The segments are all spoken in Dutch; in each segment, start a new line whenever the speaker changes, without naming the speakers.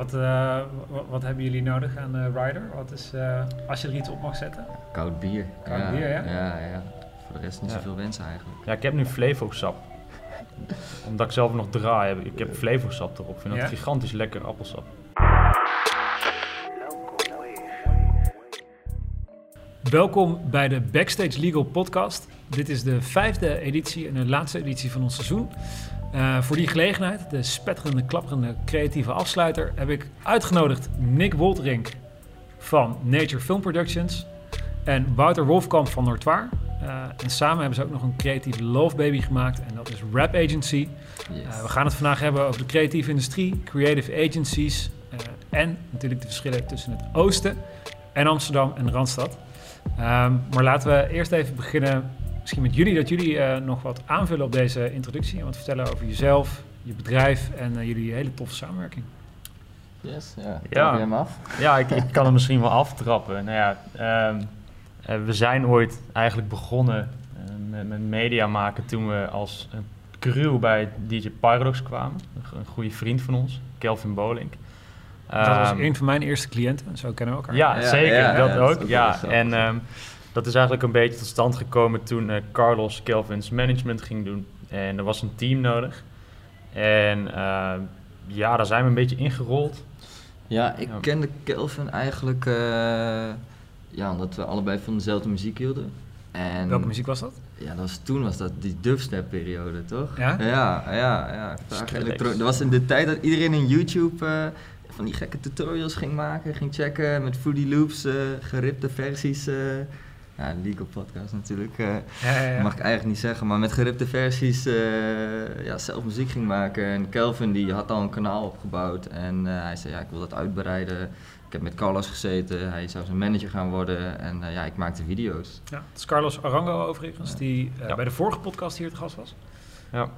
Wat, uh, wat hebben jullie nodig aan uh, Rider? Wat is, uh, als je er iets op mag zetten?
Koud bier.
Koud ja, bier, ja?
Ja, ja. Voor de rest niet ja. zoveel wensen eigenlijk.
Ja, ik heb nu Flevo-sap. Omdat ik zelf nog draai. Ik heb Flevo-sap erop. Ik vind dat gigantisch lekker appelsap.
Welkom bij de Backstage Legal Podcast. Dit is de vijfde editie en de laatste editie van ons seizoen. Uh, voor die gelegenheid, de spetterende, klapperende, creatieve afsluiter, heb ik uitgenodigd Nick Wolterink van Nature Film Productions en Wouter Wolfkamp van Noirtoir. Uh, en samen hebben ze ook nog een creatieve Love Baby gemaakt en dat is Rap Agency. Yes. Uh, we gaan het vandaag hebben over de creatieve industrie, creative agencies en natuurlijk de verschillen tussen het oosten en Amsterdam en Randstad. Um, maar laten we eerst even beginnen misschien met jullie, dat jullie uh, nog wat aanvullen op deze introductie en wat vertellen over jezelf, je bedrijf en uh, jullie hele toffe samenwerking.
Yes, ja. ja. hem af?
Ja, ik, ik, kan hem misschien wel aftrappen. Nou ja, um, uh, we zijn ooit eigenlijk begonnen met, met, media maken toen we als crew bij DJ Pyrodox kwamen. Een, een goede vriend van ons, Kelvin Bolink.
Dat was um, een van mijn eerste cliënten, zo kennen we elkaar.
Ja, ja zeker, ja, dat ook. ja, en um, dat is eigenlijk een beetje tot stand gekomen toen uh, Carlos Kelvin's management ging doen. En er was een team nodig. En uh, ja, daar zijn we een beetje ingerold.
Ja, ik kende Kelvin eigenlijk uh, ja, omdat we allebei van dezelfde muziek hielden.
En Welke muziek was dat?
Ja, dat was, toen was dat die dubstep periode, toch?
Ja?
Ja, ja, ja. Dat was in de tijd dat iedereen in YouTube van die gekke tutorials ging maken, ging checken met Foodie Loops, geripte versies ja, legal podcast natuurlijk. Uh, ja, ja, mag ik eigenlijk niet zeggen. Maar met geripte versies uh, ja, zelf muziek ging maken. En Kelvin die had al een kanaal opgebouwd. En uh, hij zei, ja, ik wil dat uitbreiden. Ik heb met Carlos gezeten. Hij zou zijn manager gaan worden. En ja, ik maakte video's.
Ja, het is Carlos Arango overigens, die bij de vorige podcast hier het gast was.
Ja.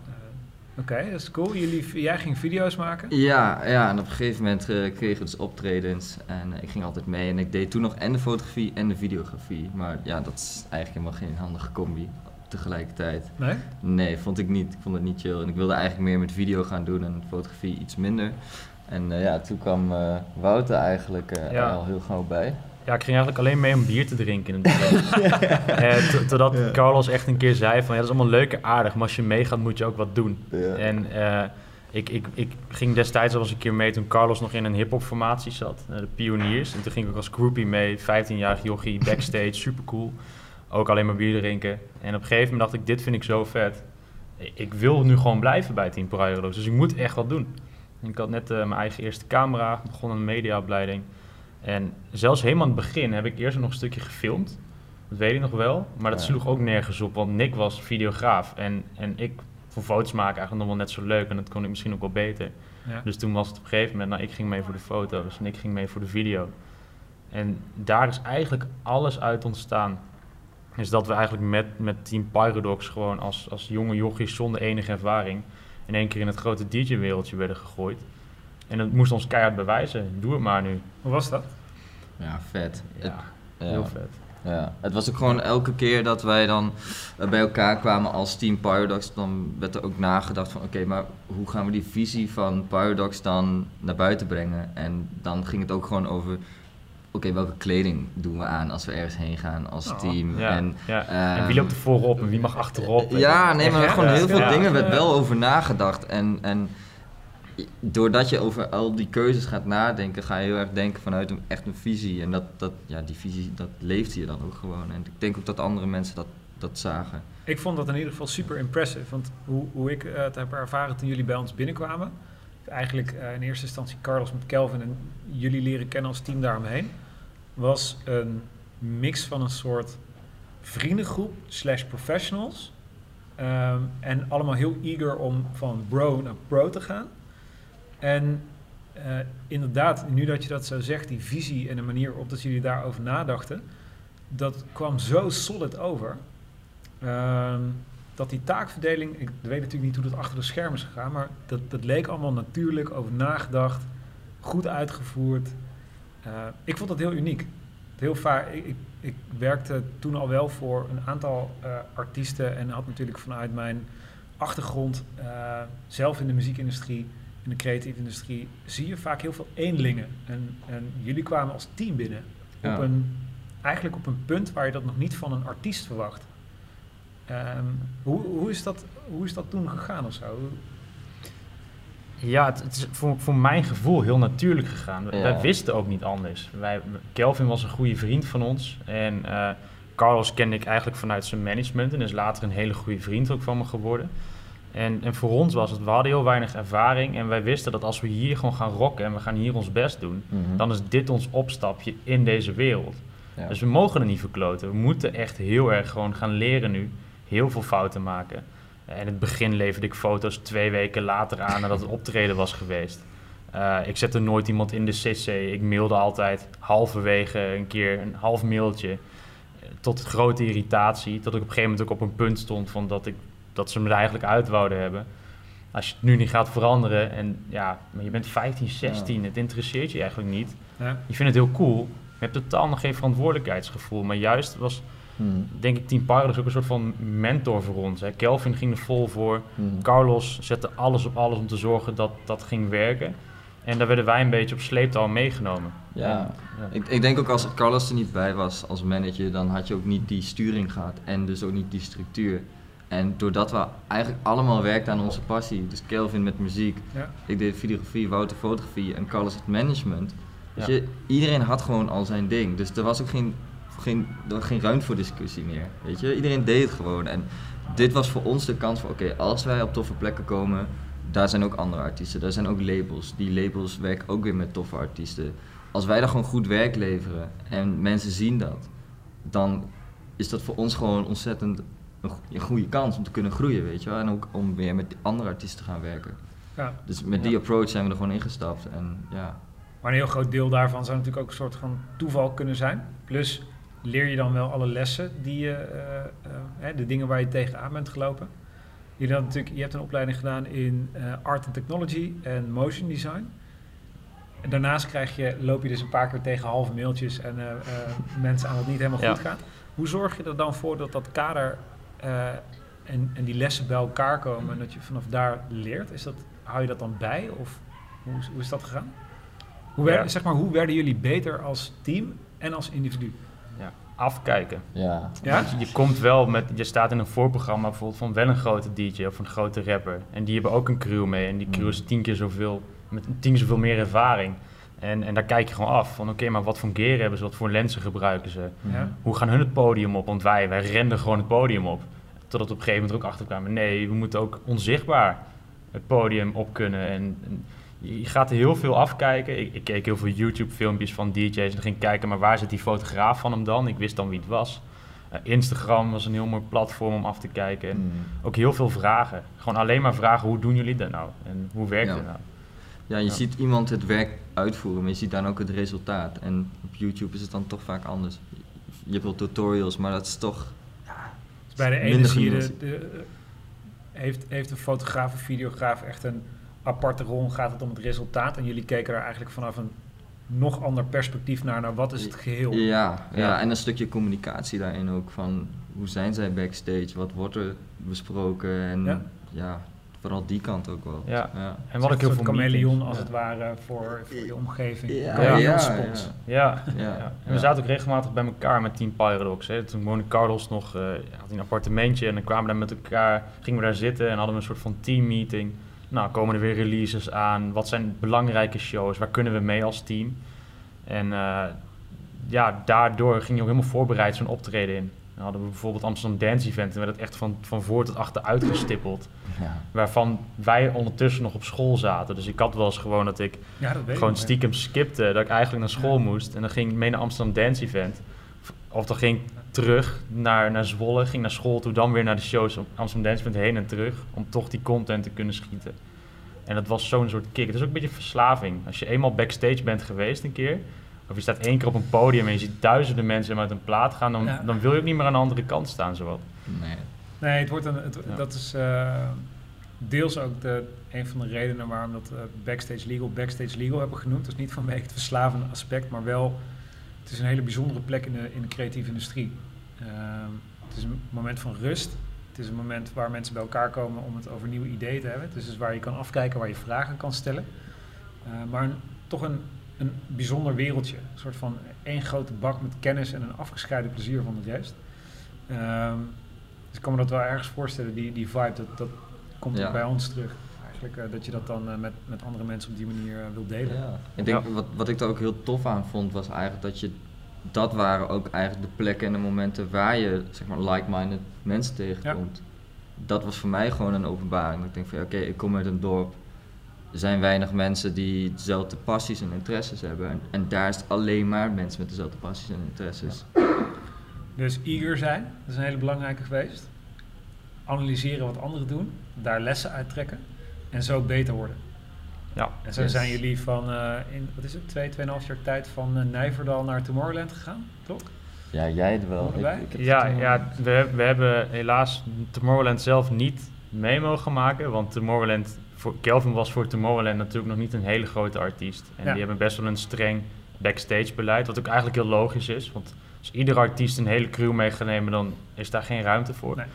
Oké, okay, dat is cool. Jullie, jij ging video's maken?
Ja, ja en op een gegeven moment uh, kregen we dus optredens. En uh, ik ging altijd mee. En ik deed toen nog en de fotografie en de videografie. Maar ja, dat is eigenlijk helemaal geen handige combi tegelijkertijd.
Nee?
Nee, vond ik niet. Ik vond het niet chill. En ik wilde eigenlijk meer met video gaan doen en fotografie iets minder. En uh, ja, toen kwam Wouter eigenlijk ja. al heel gauw bij.
Ja, ik ging eigenlijk alleen mee om bier te drinken in het begin. uh, totdat ja. Carlos echt een keer zei van... ja, dat is allemaal leuk en aardig, maar als je meegaat moet je ook wat doen. Ja. En uh, ik, ik, ik ging destijds al eens een keer mee toen Carlos nog in een hip-hop formatie zat. Uh, de Pioniers. En toen ging ik ook als groupie mee, 15-jarig jochie, backstage, super cool. Ook alleen maar bier drinken. En op een gegeven moment dacht ik, dit vind ik zo vet. Ik wil nu gewoon blijven bij Team Prioros, dus ik moet echt wat doen. En ik had net mijn eigen eerste camera, begonnen een mediaopleiding... En zelfs helemaal aan het begin heb ik eerst nog een stukje gefilmd. Dat weet ik nog wel. Maar dat sloeg ook nergens op, want Nick was videograaf. En, en ik vond foto's maken eigenlijk nog wel net zo leuk. En dat kon ik misschien ook wel beter. Ja. Dus toen was het op een gegeven moment, nou ik ging mee voor de foto's en ik ging mee voor de video. En daar is eigenlijk alles uit ontstaan. Is dat we eigenlijk met, met Team Pyrodox gewoon als, als jonge jochies zonder enige ervaring... in één keer in het grote DJ-wereldje werden gegooid. En dat moest ons keihard bewijzen. Doe het maar nu.
Hoe was dat?
Ja, vet.
Ja, heel vet.
Ja, het was ook gewoon elke keer dat wij dan eh, bij elkaar kwamen als Team Paradox, dan werd er ook nagedacht van oké, maar hoe gaan we die visie van Paradox dan naar buiten brengen? En dan ging het ook gewoon over oké, welke kleding doen we aan als we ergens heen gaan als oh, team?
Ja, en, ja. Uh, en wie loopt er voorop en wie mag achterop?
Ja, nee, maar gewoon heel veel dingen werd wel over nagedacht. En, en doordat je over al die keuzes gaat nadenken, ga je heel erg denken vanuit een, echt een visie. En dat, dat, ja, die visie, dat leeft hier dan ook gewoon. En ik denk ook dat andere mensen dat, dat zagen.
Ik vond dat in ieder geval super impressive. Want hoe, hoe ik het heb ervaren toen jullie bij ons binnenkwamen... eigenlijk uh, in eerste instantie Carlos met Kelvin en jullie leren kennen als team daaromheen... was een mix van een soort vriendengroep slash professionals... Um, en allemaal heel eager om van bro naar pro te gaan... En uh, inderdaad, nu dat je dat zo zegt, die visie en de manier op dat jullie daarover nadachten, dat kwam zo solid over. Uh, dat die taakverdeling, ik weet natuurlijk niet hoe dat achter de schermen is gegaan, maar dat, dat leek allemaal natuurlijk, over nagedacht, goed uitgevoerd. Uh, ik vond dat heel uniek. Heel vaak, ik, ik, ik, werkte toen al wel voor een aantal uh, artiesten en had natuurlijk vanuit mijn achtergrond zelf in de muziekindustrie in de creatieve industrie zie je vaak heel veel eenlingen. En, en jullie kwamen als team binnen. Op een, eigenlijk op een punt waar je dat nog niet van een artiest verwacht. Ehm, hoe, hoe, is dat, hoe is dat toen gegaan of zo?
Ja, het, is voor, voor mijn gevoel heel natuurlijk gegaan. Wij wisten ook niet anders. Wij, Kelvin was een goede vriend van ons. En uh, Carlos kende ik eigenlijk vanuit zijn management. En is later een hele goede vriend ook van me geworden. En, en voor ons was het, we hadden heel weinig ervaring. En wij wisten dat als we hier gewoon gaan rocken en we gaan hier ons best doen, mhm. dan is dit ons opstapje in deze wereld. Dus we mogen er niet verkloten. We moeten echt heel erg gewoon gaan leren nu. Heel veel fouten maken. In het begin leverde ik foto's twee weken later aan nadat het optreden was geweest. Uh, ik zette nooit iemand in de CC. Ik mailde altijd halverwege een keer een half mailtje. Tot grote irritatie. Dat ik op een gegeven moment ook op een punt stond van dat, ik, dat ze me er eigenlijk uit wouden hebben. Als je het nu niet gaat veranderen en ja, maar je bent 15, 16, het interesseert je eigenlijk niet. Ja. Je vindt het heel cool. Je hebt totaal nog geen verantwoordelijkheidsgevoel. Maar juist was Hmm. Denk ik, Team is ook een soort van mentor voor ons. Hè. Kelvin ging er vol voor. Hmm. Carlos zette alles op alles om te zorgen dat dat ging werken. En daar werden wij een beetje op sleeptouw meegenomen.
Ja, ja. Ik, ik, denk ook als Carlos er niet bij was als manager, dan had je ook niet die sturing gehad en dus ook niet die structuur. En doordat we eigenlijk allemaal werkten aan onze passie, dus Kelvin met muziek, ja. ik deed videografie, Wouter fotografie en Carlos het management. Dus je, iedereen had gewoon al zijn ding. Dus er was ook geen geen, er was geen ruimte voor discussie meer. Weet je? Iedereen deed het gewoon. En dit was voor ons de kans van, oké, als wij op toffe plekken komen, daar zijn ook andere artiesten, daar zijn ook labels. Die labels werken ook weer met toffe artiesten. Als wij daar gewoon goed werk leveren en mensen zien dat, dan is dat voor ons gewoon ontzettend een, goede kans om te kunnen groeien, weet je wel. En ook om weer met andere artiesten te gaan werken. Ja. Dus met die approach zijn we er gewoon ingestapt. En, ja.
Maar een heel groot deel daarvan zou natuurlijk ook een soort van toeval kunnen zijn. Plus, leer je dan wel alle lessen, die je, uh, uh, de dingen waar je tegenaan bent gelopen. Je, dan natuurlijk, je hebt een opleiding gedaan in uh, art and technology en motion design. En daarnaast krijg je, loop je dus een paar keer tegen halve mailtjes en mensen aan het niet helemaal goed gaat. Hoe zorg je er dan voor dat dat kader en, en die lessen bij elkaar komen en dat je vanaf daar leert? Is dat, hou je dat dan bij of hoe, hoe is dat gegaan? Hoe, zeg maar, hoe werden jullie beter als team en als individu?
afkijken. Ja. ja? Je, komt wel met, je staat in een voorprogramma bijvoorbeeld van wel een grote DJ of een grote rapper. En die hebben ook een crew mee. En die crew is mm. tien keer zoveel, met tien keer zoveel meer ervaring. En, en daar kijk je gewoon af van oké, maar wat voor gear hebben ze, wat voor lenzen gebruiken ze? Ja. Hoe gaan hun het podium op? Want wij, wij renden gewoon het podium op. Totdat op een gegeven moment ook achter kwamen, nee, we moeten ook onzichtbaar het podium op kunnen. En, en je gaat er heel veel afkijken. Ik, ik keek heel veel YouTube-filmpjes van DJ's en ging kijken, maar waar zit die fotograaf van hem dan? Ik wist dan wie het was. Uh, Instagram was een heel mooi platform om af te kijken. Hmm. Ook heel veel vragen. Gewoon alleen maar vragen, hoe doen jullie dat nou? En hoe werkt het nou?
Ja, je ziet iemand het werk uitvoeren, maar je ziet dan ook het resultaat. En op YouTube is het dan toch vaak anders. Je hebt wel tutorials, maar dat is toch...
Dus bij de ene zie je, heeft, heeft een fotograaf of videograaf echt een aparte rol gaat het om het resultaat. En jullie keken er eigenlijk vanaf een nog ander perspectief naar, naar wat is het geheel.
Ja, ja, en een stukje communicatie daarin ook. Van hoe zijn zij backstage, wat wordt er besproken en ja, vooral die kant ook wel.
Ja, ja. en wat ik heel veel
chameleon als het ware voor, voor je omgeving.
Ja, ja, ja, ja. En we zaten ook regelmatig bij elkaar met Team Pyrodox. Hè. Toen woonde Carlos nog, uh, had een appartementje en dan kwamen we daar met elkaar, gingen we daar zitten en hadden we een soort van teammeeting. meeting nou, komen er weer releases aan? Wat zijn belangrijke shows? Waar kunnen we mee als team? En uh, ja, daardoor ging je ook helemaal voorbereid zo'n optreden in. Dan hadden we bijvoorbeeld Amsterdam Dance Event en werd het echt van, van voor tot achter uitgestippeld. Ja. Waarvan wij ondertussen nog op school zaten. Dus ik had wel eens gewoon dat ik ja, dat gewoon stiekem skipte. Dat ik eigenlijk naar school moest. En dan ging ik mee naar Amsterdam Dance Event. Of dan ging ik terug naar, naar Zwolle, ging naar school toe, dan weer naar de shows op Amsterdam Dance Event heen en terug. Om toch die content te kunnen schieten. En dat was zo'n soort kick. Het is ook een beetje verslaving. Als je eenmaal backstage bent geweest een keer, of je staat één keer op een podium en je ziet duizenden mensen met een plaat gaan, dan, dan wil je ook niet meer aan de andere kant staan. Zowat.
Nee. Nee, het wordt een, het, dat is uh, deels ook de, een van de redenen waarom dat uh, backstage legal backstage legal hebben genoemd. Dus niet vanwege het verslavende aspect, maar wel het is een hele bijzondere plek in de, in de creatieve industrie. Uh, het is een moment van rust het is een moment waar mensen bij elkaar komen om het over nieuwe ideeën te hebben. Het is dus waar je kan afkijken, waar je vragen kan stellen. Uh, maar een, toch een, een bijzonder wereldje. Een soort van één grote bak met kennis en een afgescheiden plezier van het rest. Uh, dus ik kan me dat wel ergens voorstellen, die, die vibe, dat, dat komt ja. ook bij ons terug. Eigenlijk uh, dat je dat dan uh, met, met andere mensen op die manier uh, wil delen. Ja.
Ik denk, wat, wat ik er ook heel tof aan vond, was eigenlijk dat je dat waren ook eigenlijk de plekken en de momenten waar je zeg maar like-minded mensen tegenkomt. Dat was voor mij gewoon een openbaring. Ik denk van oké, ik kom uit een dorp. Er zijn weinig mensen die dezelfde passies en interesses hebben. En, en daar is het alleen maar mensen met dezelfde passies en interesses.
Dus eager zijn, dat is een hele belangrijke geweest. Analyseren wat anderen doen, daar lessen uit trekken en zo beter worden. Ja. En zo zijn jullie van, uh, in, wat is het, twee, tweeënhalf jaar tijd van uh, Nijverdal naar Tomorrowland gegaan, toch?
Ja, jij wel.
Ik, ik ja, ja we, we hebben helaas Tomorrowland zelf niet mee mogen maken, want Tomorrowland, voor, Kelvin was voor Tomorrowland natuurlijk nog niet een hele grote artiest. En die hebben best wel een streng backstage beleid, wat ook eigenlijk heel logisch is, want als iedere artiest een hele crew mee gaat nemen, dan is daar geen ruimte voor. Nee. Uh,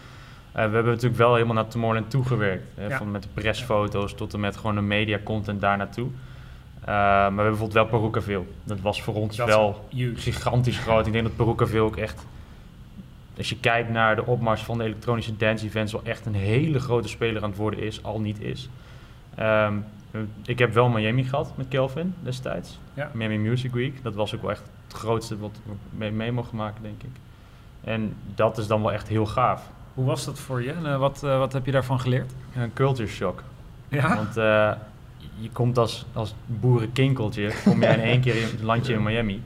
we hebben natuurlijk wel helemaal naar Tomorrowland toegewerkt. Hè, van met de pressfoto's tot en met gewoon de media content daar naartoe. Uh, maar we hebben bijvoorbeeld wel Perucaville. Dat was voor ons wel gigantisch groot. Ik denk dat Perucaville ook echt... Als je kijkt naar de opmars van de elektronische dance events... wel echt een hele grote speler aan het worden is, al niet is. Um, ik heb wel Miami gehad met Kelvin destijds. Ja. Miami Music Week. Dat was ook wel echt het grootste wat we mee mogen maken, denk ik. En dat is dan wel echt heel gaaf.
Hoe was dat voor je en uh, wat, uh, wat heb je daarvan geleerd?
Een culture shock. Ja? Want uh, je komt als, als boerenkinkeltje, kom je in één keer in het landje in Miami.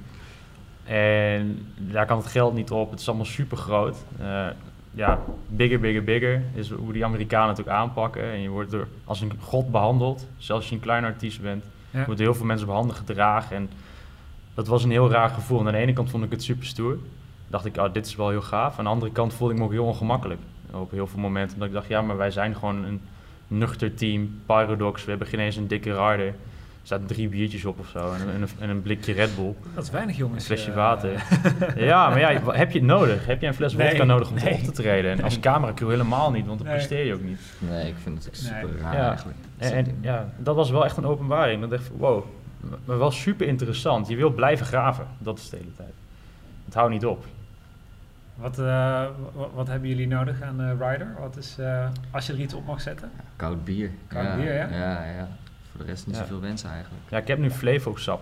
En daar kan het geld niet op, het is allemaal super groot. Ja, bigger, bigger, bigger is hoe die Amerikanen het ook aanpakken. En je wordt door, als een god behandeld, zelfs als je een klein artiest bent. Ja. wordt heel veel mensen op handen gedragen. En dat was een heel raar gevoel. En aan de ene kant vond ik het super stoer dacht ik, oh, dit is wel heel gaaf. Aan de andere kant voelde ik me ook heel ongemakkelijk. Op heel veel momenten. Dat ik dacht, ja, maar wij zijn gewoon een nuchter team. Pyrodox, we hebben geen eens een dikke rider. Er staat drie biertjes op of zo en, en, een, en een, blikje Red Bull.
Dat is weinig jongens.
Een flesje uh, water. ja, maar ja, heb je het nodig? Heb je een fles vodka nodig om nee. op te treden? En als cameracrew helemaal niet, want dan presteer je ook niet.
Nee, ik vind het super raar ja. eigenlijk.
En, en, ja, dat was wel echt een openbaring. Dan dacht ik, wow, maar wel super interessant. Je wil blijven graven, dat is de hele tijd. Het houdt niet op.
Wat, uh, wat, hebben jullie nodig aan uh, Rider? Wat is, uh, als je er iets op mag zetten?
Koud bier.
Koud ja, bier, ja?
Ja, ja. Voor de rest niet
ja.
zoveel wensen eigenlijk.
Ja, ik heb nu Flevo-sap.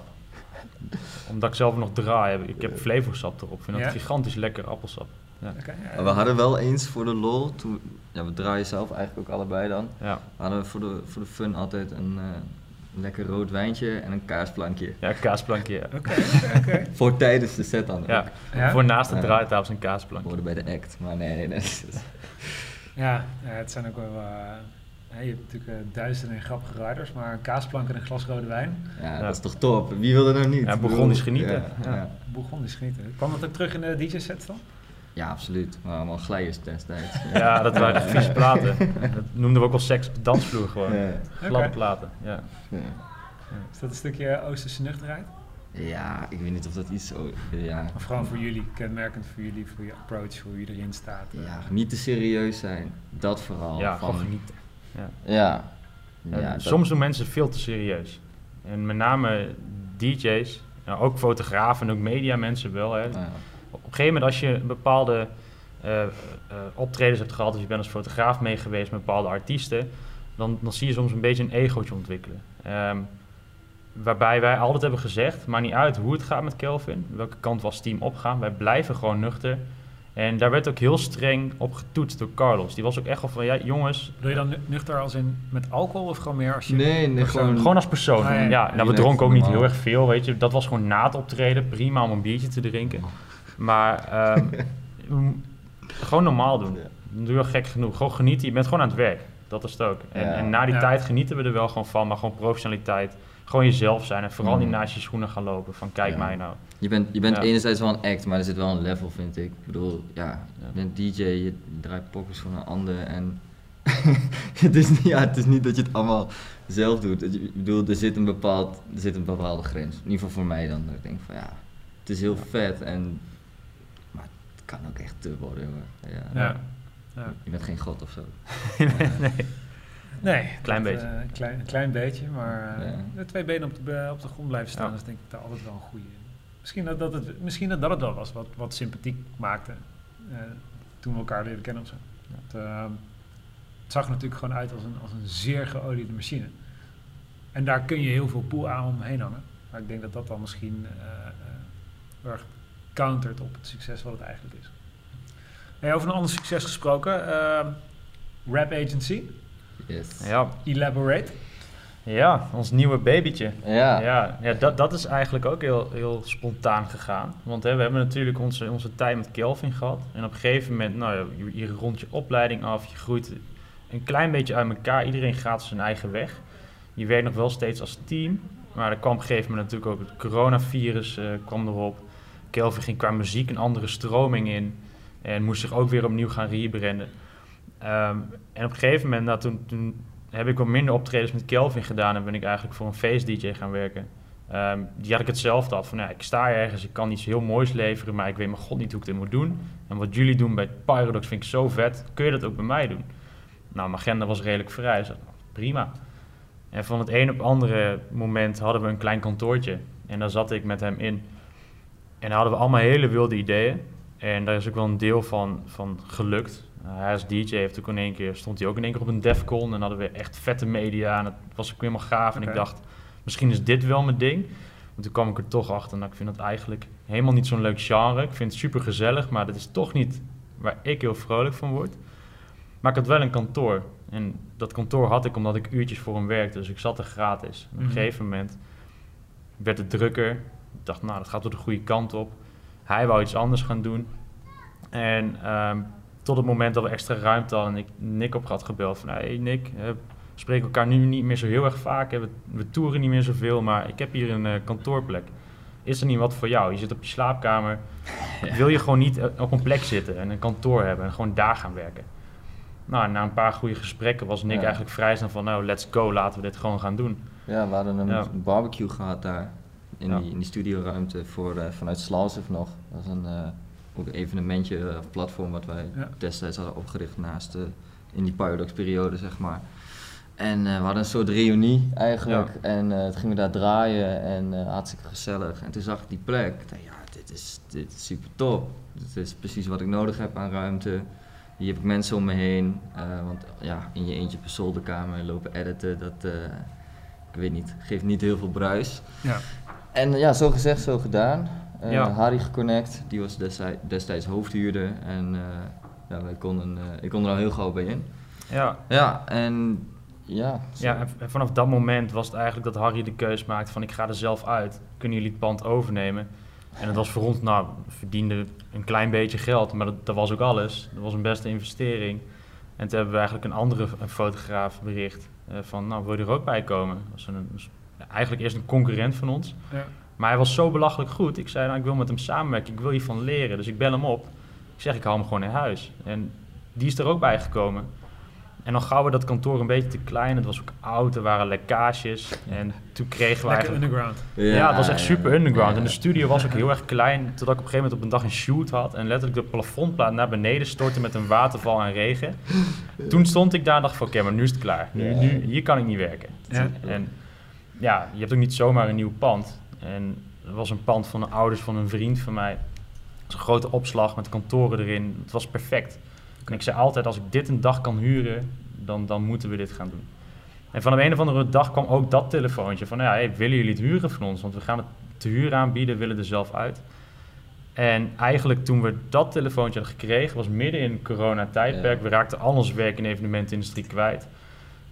Omdat ik zelf nog draai heb. Ik heb Flevo-sap erop. Ik vind dat gigantisch lekker appelsap. Ja.
Okay, we hadden wel eens voor de lol, toen, ja, we draaien zelf eigenlijk ook allebei dan. Ja. We hadden voor de, voor de fun altijd een, een lekker rood wijntje en een kaasplankje.
Ja, kaasplankje, ja.
Oké, oké.
Voor tijdens de set dan.
Ja, ja? voor naast de draaitafel een kaasplankje.
Hoorde bij de act, maar nee, nee. nee.
ja, ja, het zijn ook wel... Uh, je hebt natuurlijk uh, duizenden en grappige riders, maar een kaasplank en een glas rode wijn.
Ja, ja, dat is toch top? Wie wil er nou niet?
Ja, begon is genieten. Ja,
ja. Begon is genieten. Kwam dat ook terug in de DJ-sets dan?
Ja, absoluut. Maar allemaal glijers destijds.
Ja, dat waren echt vieze platen. Dat noemden we ook wel seks op de dansvloer gewoon. Ja. Gladde okay. platen, ja. ja.
Is dat een stukje Oosterse nuchterheid?
Ja, ik weet niet of dat iets zo... Ja.
Of gewoon voor jullie, kenmerkend voor jullie, voor je approach, voor hoe je erin staat.
Ja, niet te serieus zijn. Dat vooral.
Ja, van, gewoon genieten.
Ja. ja.
ja soms doen mensen veel te serieus. En met name DJ's, nou, ook fotografen en ook mediamensen wel. Hè. Ja op een gegeven moment als je bepaalde uh, uh, optredens hebt gehad, dus je bent als fotograaf mee geweest met bepaalde artiesten, dan, dan zie je soms een beetje een egootje ontwikkelen. Um, waarbij wij altijd hebben gezegd, maakt niet uit hoe het gaat met Kelvin, welke kant we als team opgaan, wij blijven gewoon nuchter. En daar werd ook heel streng op getoetst door Carlos. Die was ook echt al van, ja jongens...
Doe je dan nuchter als in met alcohol of gewoon meer als je...
Nee, nee gewoon...
Gewoon als persoon. Ah, ja, ja. nou, we dronken ook niet heel erg veel, weet je. Dat was gewoon na het optreden. Prima om een biertje te drinken. Maar um, gewoon normaal doen. Dan doe je gek genoeg. Gewoon genieten. Je bent gewoon aan het werk. Dat is het ook. En, en na die tijd genieten we er wel gewoon van. Maar gewoon professionaliteit. Gewoon jezelf zijn. En vooral niet mm. naast je schoenen gaan lopen. Van kijk mij nou.
Je bent, je bent enerzijds wel een act, maar er zit wel een level, vind ik. Ik bedoel, ja, je bent DJ, je draait pockets van een ander en het, is niet, ja, het is niet dat je het allemaal zelf doet. Ik bedoel, er zit een, bepaald, er zit een bepaalde grens. In ieder geval voor mij dan. Dat ik denk van ja, het is heel vet en kan ook echt te worden, hoor. Ja.
ja.
Ja. Je bent geen god of zo.
nee. Nee,
klein beetje.
Uh, klein, klein beetje, maar uh, ja. twee benen op de, op de grond blijven staan, ja. is denk ik daar altijd wel een goede. Misschien dat, dat het, misschien dat, dat het wel was wat, wat sympathiek maakte uh, toen we elkaar leren kennen of zo. Het, het, zag natuurlijk gewoon uit als een, als een zeer geoliede machine. En daar kun je heel veel poel aan omheen hangen. Maar ik denk dat dat dan misschien uh, erg countert op het succes wat het eigenlijk is. Hey, over een ander succes gesproken. Uh, Rap Agency.
Yes.
Ja.
Elaborate.
Ja, ons nieuwe babytje.
Ja.
Ja, ja dat, dat is eigenlijk ook heel, heel spontaan gegaan. Want hè, we hebben natuurlijk onze, onze tijd met Kelvin gehad. En op een gegeven moment, nou, je, je rond je opleiding af, je groeit een klein beetje uit elkaar. Iedereen gaat zijn eigen weg. Je werkt nog wel steeds als team. Maar er kwam op een gegeven moment natuurlijk ook het coronavirus uh, kwam erop. Kelvin ging qua muziek een andere stroming in. En moest zich ook weer opnieuw gaan rebranden. Um, en op een gegeven moment, nou, toen, toen heb ik wat minder optredens met Kelvin gedaan. En ben ik eigenlijk voor een face-dj gaan werken. Um, die had ik hetzelfde af. Van, ja, ik sta ergens, ik kan iets heel moois leveren, maar ik weet mijn god niet hoe ik dit moet doen. En wat jullie doen bij Pyrodox vind ik zo vet. Kun je dat ook bij mij doen? Nou, mijn agenda was redelijk vrij. Dus prima. En van het een op andere moment hadden we een klein kantoortje. En daar zat ik met hem in. En hadden we allemaal hele wilde ideeën. En daar is ook wel een deel van, van gelukt. Uh, hij als DJ heeft ook in één keer, stond hij ook in één keer op een Defcon. En hadden we echt vette media. En dat was ook helemaal gaaf. En ik dacht, misschien is dit wel mijn ding. Want toen kwam ik er toch achter. Nou, ik vind het eigenlijk helemaal niet zo'n leuk genre. Ik vind het super gezellig, maar dat is toch niet waar ik heel vrolijk van word. Maar ik had wel een kantoor. En dat kantoor had ik omdat ik uurtjes voor hem werkte. Dus ik zat er gratis. En op een mhm. gegeven moment werd het drukker. Ik dacht, nou, dat gaat door de goede kant op. Hij wou iets anders gaan doen. En um, tot het moment dat we extra ruimte hadden en ik Nick op had gebeld van... Hey Nick, we spreken elkaar nu niet meer zo heel erg vaak. We, we toeren niet meer zoveel, maar ik heb hier een uh, kantoorplek. Is er niet wat voor jou? Je zit op je slaapkamer. Wil je gewoon niet op een plek zitten en een kantoor hebben en gewoon daar gaan werken? Nou, na een paar goede gesprekken was Nick eigenlijk vrij snel van, nou, let's go, laten we dit gewoon gaan doen.
Ja, we hadden een barbecue gehad daar, in, die, in die studioruimte voor, uh, vanuit Slalsif nog. Dat was een, ook een evenementje, uh, platform wat wij destijds hadden opgericht naast in die Paradox-periode, zeg maar. En we hadden een soort reunie eigenlijk. En uh, toen gingen we daar draaien en uh, hartstikke gezellig. En toen zag ik die plek. Ik dacht, ja, dit is, dit is super top. Dit is precies wat ik nodig heb aan ruimte. Hier heb ik mensen om me heen. Want ja, in je eentje per zolderkamer lopen editen, dat, ik weet niet, geeft niet heel veel bruis.
Ja.
En ja, zo gezegd, zo gedaan. Uh, ja. Harry geconnect, die was destijds, destijds hoofdhuurder. En ja, wij konden, ik kon er al heel gauw bij in.
Ja.
Ja, en ja.
Ja, en vanaf dat moment was het eigenlijk dat Harry de keus maakte van ik ga er zelf uit. Kunnen jullie het pand overnemen? En het was voor ons, nou, we verdienden een klein beetje geld, maar dat, dat, was ook alles. Dat was een beste investering. En toen hebben we eigenlijk een andere een fotograaf bericht uh, van, nou, wil je er ook bij komen? Dat was een, eigenlijk eerst een concurrent van ons.
Ja.
Maar hij was zo belachelijk goed. Ik zei, nou, ik wil met hem samenwerken, ik wil hiervan leren. Dus ik bel hem op. Ik zeg, ik haal hem gewoon in huis. En die is er ook bij gekomen. En dan gauw we dat kantoor een beetje te klein. Het was ook oud, er waren lekkages. En toen kregen we
Lekker underground.
Ja, het was echt super underground. En de studio was ook heel erg klein. Totdat ik op een gegeven moment op een dag een shoot had. En letterlijk de plafondplaat naar beneden stortte met een waterval en regen. Toen stond ik daar en dacht van oké, maar nu is het klaar. Nu, nu, hier kan ik niet werken. En ja, je hebt ook niet zomaar een nieuw pand. En er was een pand van de ouders van een vriend van mij. Het was een grote opslag met kantoren erin. Het was perfect. En ik zei altijd, als ik dit een dag kan huren, dan, dan moeten we dit gaan doen. En van de een of andere dag kwam ook dat telefoontje van, ja, hey, willen jullie het huren van ons? Want we gaan het te huur aanbieden, willen er zelf uit. En eigenlijk toen we dat telefoontje hadden gekregen, was midden in corona-tijdperk. We raakten al ons werk in de evenementenindustrie kwijt.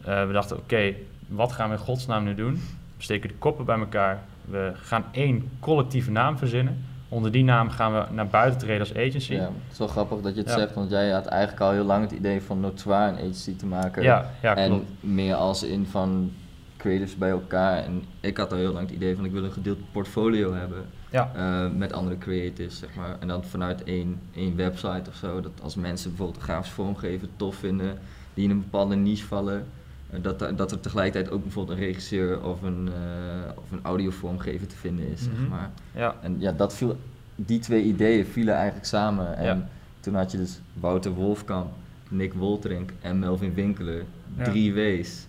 Uh, we dachten, oké, wat gaan we in godsnaam nu doen? We steken de koppen bij elkaar. We gaan één collectieve naam verzinnen. Onder die naam gaan we naar buiten treden als agency.
Ja, het is wel grappig dat je het zegt, want jij had eigenlijk al heel lang het idee van Notoire een agency te maken.
Ja, ja
en
klopt.
meer als in van creatives bij elkaar. En ik had al heel lang het idee van ik wil een gedeeld portfolio hebben
ja.
Uh, met andere creatives, zeg maar. En dan vanuit één, één website of zo, dat als mensen bijvoorbeeld grafisch vormgeven tof vinden, die in een bepaalde niche vallen, dat, dat er tegelijkertijd ook bijvoorbeeld een regisseur of een, uh, of een audiovormgever te vinden is, mm -hmm. zeg maar.
Ja.
En ja, dat viel, die twee ideeën vielen eigenlijk samen. En
ja.
toen had je dus Wouter Wolfkamp Nick Wolterink en Melvin Winkeler. Drie W's.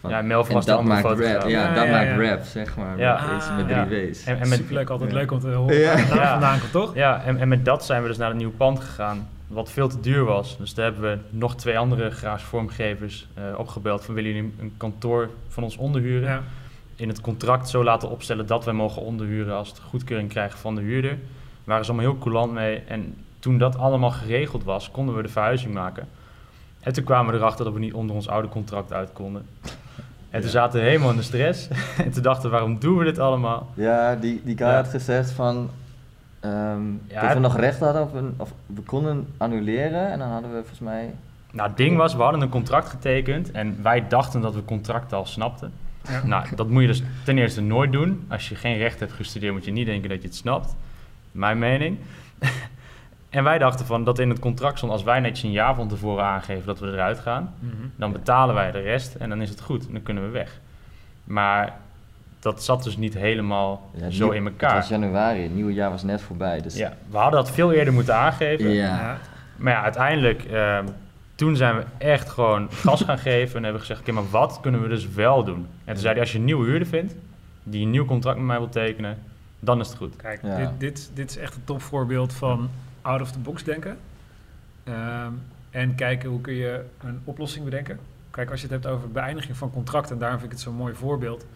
Van, ja, Melvin was
dat
maakt
rap. Ja, dat maakt rap, zeg maar. Ja. Met, met drie W's.
En, en met, Superleuk, altijd leuk om te horen ja. vandaan komt, toch?
Ja, en, en met dat zijn we dus naar een nieuw pand gegaan wat veel te duur was. Dus daar hebben we nog twee andere garage vormgevers uh, opgebeld van willen jullie een kantoor van ons onderhuren? Ja. In het contract zo laten opstellen dat wij mogen onderhuren als het goedkeuring krijgen van de huurder. Daar waren ze allemaal heel coulant mee. En toen dat allemaal geregeld was, konden we de verhuizing maken. En toen kwamen we erachter dat we niet onder ons oude contract uit konden. En toen zaten we helemaal in de stress. en toen dachten we, waarom doen we dit allemaal?
Ja, die, die guy had gezegd van... Um, ja, dat we nog recht hadden op een... Of we konden annuleren en dan hadden we volgens mij...
Nou, het ding was, we hadden een contract getekend en wij dachten dat we contract al snapten. Ja. Nou, dat moet je dus ten eerste nooit doen. Als je geen recht hebt gestudeerd, moet je niet denken dat je het snapt. Mijn mening. En wij dachten van dat in het contract stond, als wij netjes een jaar van tevoren aangeven dat we eruit gaan, mhm. dan betalen wij de rest en dan is het goed en dan kunnen we weg. Maar dat zat dus niet helemaal zo in elkaar.
Het was januari, het nieuwe jaar was net voorbij. Dus...
Ja, we hadden dat veel eerder moeten aangeven. Ja. Maar ja, uiteindelijk, ehm, toen zijn we echt gewoon gas gaan geven en hebben gezegd, oké, maar wat kunnen we dus wel doen? En toen zei hij, als je een nieuwe huurder vindt, die een nieuw contract met mij wil tekenen, dan is het goed.
Kijk, dit, dit, dit is echt een topvoorbeeld van out of the box denken. Ehm, en kijken hoe kun je een oplossing bedenken. Kijk, als je het hebt over beëindiging van contracten, en daarom vind ik het zo'n mooi voorbeeld.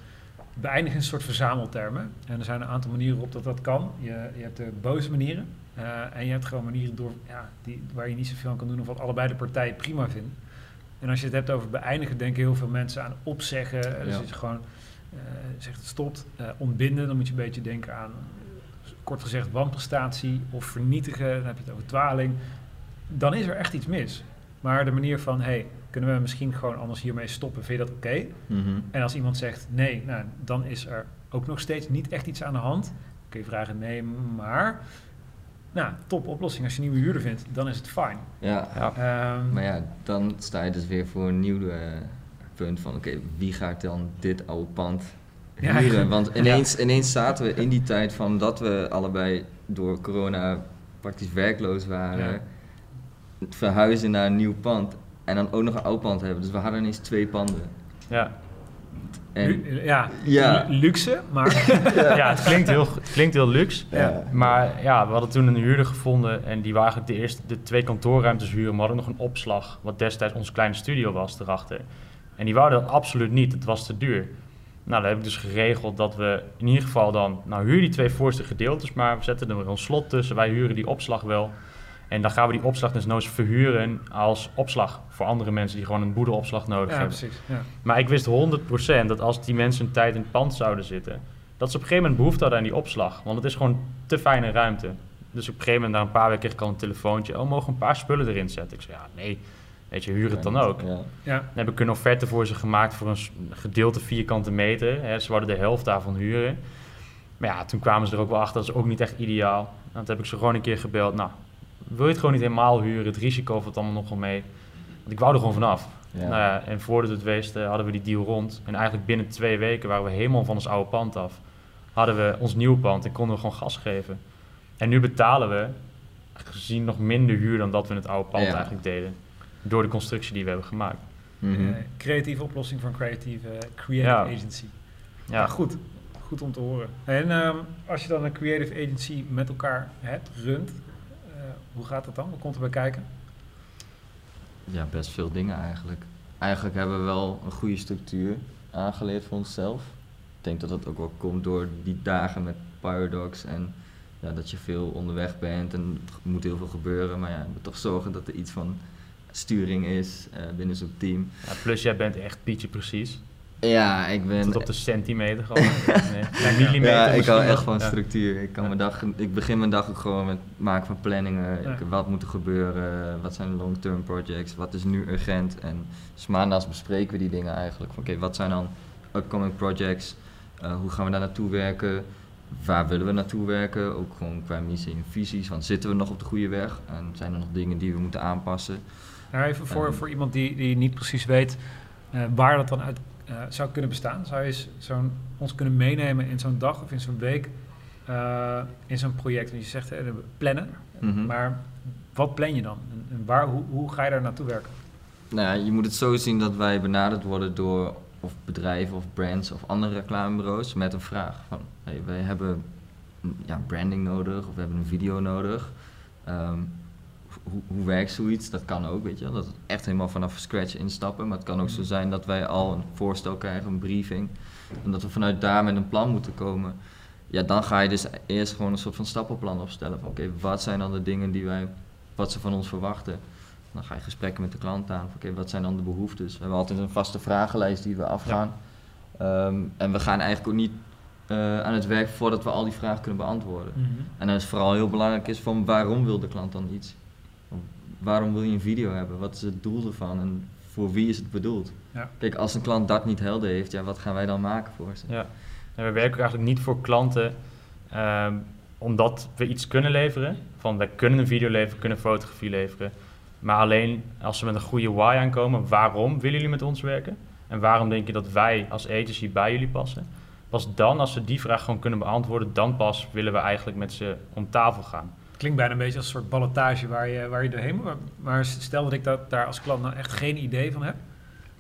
Beëindiging is een soort verzameltermen. En er zijn een aantal manieren op dat dat kan. Je, je hebt de boze manieren. Uh, en je hebt gewoon manieren door, ja, die, waar je niet zoveel aan kan doen of wat allebei de partijen prima vinden. En als je het hebt over beëindigen, denken heel veel mensen aan opzeggen. Dus ja. je gewoon uh, zegt het stopt. Uh, ontbinden, dan moet je een beetje denken aan kort gezegd wanprestatie of vernietigen, dan heb je het over dwaling, dan is er echt iets mis. Maar de manier van, hey, kunnen we misschien gewoon anders hiermee stoppen, vind je dat oké? Mhm. En als iemand zegt nee, nou, dan is er ook nog steeds niet echt iets aan de hand. Dan kun je vragen nee, maar... Nou, top oplossing. Als je een nieuwe huurder vindt, dan is het fijn.
Ja, ja. Ehm, maar ja, dan sta je dus weer voor een nieuw uh, punt van... oké, wie gaat dan dit oude pand huren. Want ineens, ineens zaten we in die tijd van dat we allebei door corona praktisch werkloos waren. Verhuizen naar een nieuw pand. En dan ook nog een oud pand hebben. Dus we hadden ineens twee panden.
Ja.
En, ja, ja, luxe, maar...
ja, het, klinkt heel, het klinkt heel luxe. Ja. Maar ja, we hadden toen een huurder gevonden... en die waren eigenlijk de eerste de twee kantoorruimtes huren... maar hadden nog een opslag, wat destijds onze kleine studio was, erachter. En die wouden dat absoluut niet, het was te duur. Nou, dan heb ik dus geregeld dat we in ieder geval dan, nou huur die twee voorste gedeeltes maar, we zetten er een slot tussen, wij huren die opslag wel. En dan gaan we die opslag dus nou eens verhuren als opslag voor andere mensen die gewoon een boederopslag nodig ja, hebben. Precies, ja. Maar ik wist 100% dat als die mensen een tijd in het pand zouden zitten, dat ze op een gegeven moment behoefte hadden aan die opslag. Want het is gewoon te fijne ruimte. Dus op een gegeven moment, na een paar weken, kreeg ik al een telefoontje. Oh, mogen een paar spullen erin zetten? Ik zei, ja, nee, Weet je, huur het dan ook. Ja. Ja. Dan heb ik een offerte voor ze gemaakt voor een gedeelte vierkante meter. Hè. Ze wilden de helft daarvan huren. Maar ja, toen kwamen ze er ook wel achter, dat is ook niet echt ideaal. Dan heb ik ze gewoon een keer gebeld. Nou, wil je het gewoon niet helemaal huren? Het risico valt allemaal nog wel mee. Want ik wou er gewoon vanaf. Ja. Nou ja, en voordat het wees hadden we die deal rond. En eigenlijk binnen twee weken waren we helemaal van ons oude pand af. Hadden we ons nieuwe pand en konden we gewoon gas geven. En nu betalen we gezien nog minder huur dan dat we in het oude pand eigenlijk deden door de constructie die we hebben gemaakt.
Mm creatieve oplossing voor een creatieve creative agency. Ja. goed. Goed om te horen. En ehm, als je dan een creative agency met elkaar hebt, runt, hoe gaat dat dan? Wat komt er bij kijken?
Ja, best veel dingen eigenlijk. Eigenlijk hebben we wel een goede structuur aangeleerd voor onszelf. Ik denk dat dat ook wel komt door die dagen met Paradox en ja, dat je veel onderweg bent en er moet heel veel gebeuren. Maar ja, je moet toch zorgen dat er iets van sturing is uh, binnen zo'n team.
Ja, plus jij bent echt Pietje precies.
Ja, ik ben...
Tot op de centimeter gewoon. nee, millimeter
ja, ik hou echt van structuur. Ik, kan mijn dag, ik begin mijn dag ook gewoon met maken van planningen. wat moet er gebeuren? Wat zijn de long-term projects? Wat is nu urgent? En dus maandags bespreken we die dingen eigenlijk. Oké, wat zijn dan upcoming projects? Uh, hoe gaan we daar naartoe werken? Waar willen we naartoe werken? Ook gewoon qua missie en visies. Want zitten we nog op de goede weg? En zijn er nog dingen die we moeten aanpassen?
Nou, even voor, voor iemand die, die niet precies weet uh, waar dat dan uit uh, zou kunnen bestaan. Zou je zo'n, ons kunnen meenemen in zo'n dag of in zo'n week uh, in zo'n project? Want je zegt plannen, mm -hmm. maar wat plan je dan? en waar, hoe, hoe ga je daar naartoe werken?
Nou je moet het zo zien dat wij benaderd worden door of bedrijven of brands of andere reclamebureaus met een vraag van hey, wij hebben ja, branding nodig of we hebben een video nodig. Ehm, hoe, hoe werkt zoiets? Dat kan ook, weet je Dat het echt helemaal vanaf scratch instappen. Maar het kan ook zo zijn dat wij al een voorstel krijgen, een briefing. En dat we vanuit daar met een plan moeten komen. Ja, dan ga je dus eerst gewoon een soort van stappenplan opstellen. Van oké, wat zijn dan de dingen die wij, wat ze van ons verwachten? Dan ga je gesprekken met de klant aan. Oké, wat zijn dan de behoeftes? We hebben altijd een vaste vragenlijst die we afgaan. Ehm, en we gaan eigenlijk ook niet uh, aan het werk voordat we al die vragen kunnen beantwoorden. Mhm. En dan is vooral heel belangrijk is van waarom wil de klant dan iets? Waarom wil je een video hebben? Wat is het doel ervan en voor wie is het bedoeld? Ja. Kijk, als een klant dat niet helder heeft, ja, wat gaan wij dan maken voor ze?
Ja. En we werken eigenlijk niet voor klanten um, omdat we iets kunnen leveren. Van wij kunnen een video leveren, kunnen fotografie leveren. Maar alleen als ze met een goede why aankomen, waarom willen jullie met ons werken? En waarom denk je dat wij als agency bij jullie passen? Pas dan, als ze die vraag gewoon kunnen beantwoorden, dan pas willen we eigenlijk met ze om tafel gaan.
Klinkt bijna een beetje als een soort ballotage waar je, waar je doorheen moet. Maar, stel dat ik dat, daar als klant nou echt geen idee van heb.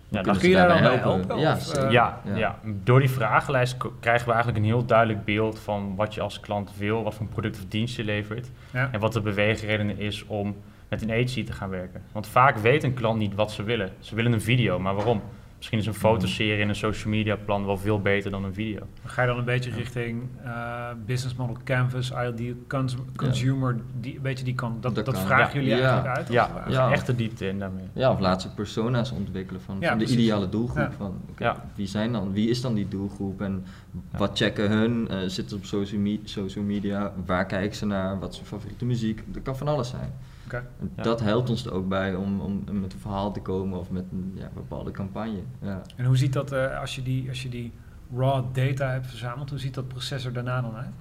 Ja, dan kun je daar dan bij helpen?
Ja, eh, ja, ja, door die vragenlijst krijgen we eigenlijk een heel duidelijk beeld van wat je als klant wil, wat voor product of dienst je levert. En wat de beweegreden is om met een agency te gaan werken. Want vaak weet een klant niet wat ze willen. Ze willen een video, maar waarom? Misschien is een fotoserie en een social media plan wel veel beter dan een video.
Ga je dan een beetje richting uh, business model canvas, ideal consumer, die, een beetje die kan, dat, dat, vragen jullie eigenlijk uit?
Ja, ja. echte diepte in daarmee.
Ja, of laat ze persona's ontwikkelen van, van de ideale doelgroep. Van, wie, zijn dan, wie is dan die doelgroep en wat checken hun? Uh, zitten op social, me social media? Waar kijken ze naar? Wat is hun favoriete muziek? Dat kan van alles zijn. Dat helpt ons er ook bij om, om met een verhaal te komen of met een ja, bepaalde campagne. Ja.
En hoe ziet dat uh, als, je die, als je die raw data hebt verzameld, hoe ziet dat proces er daarna dan uit?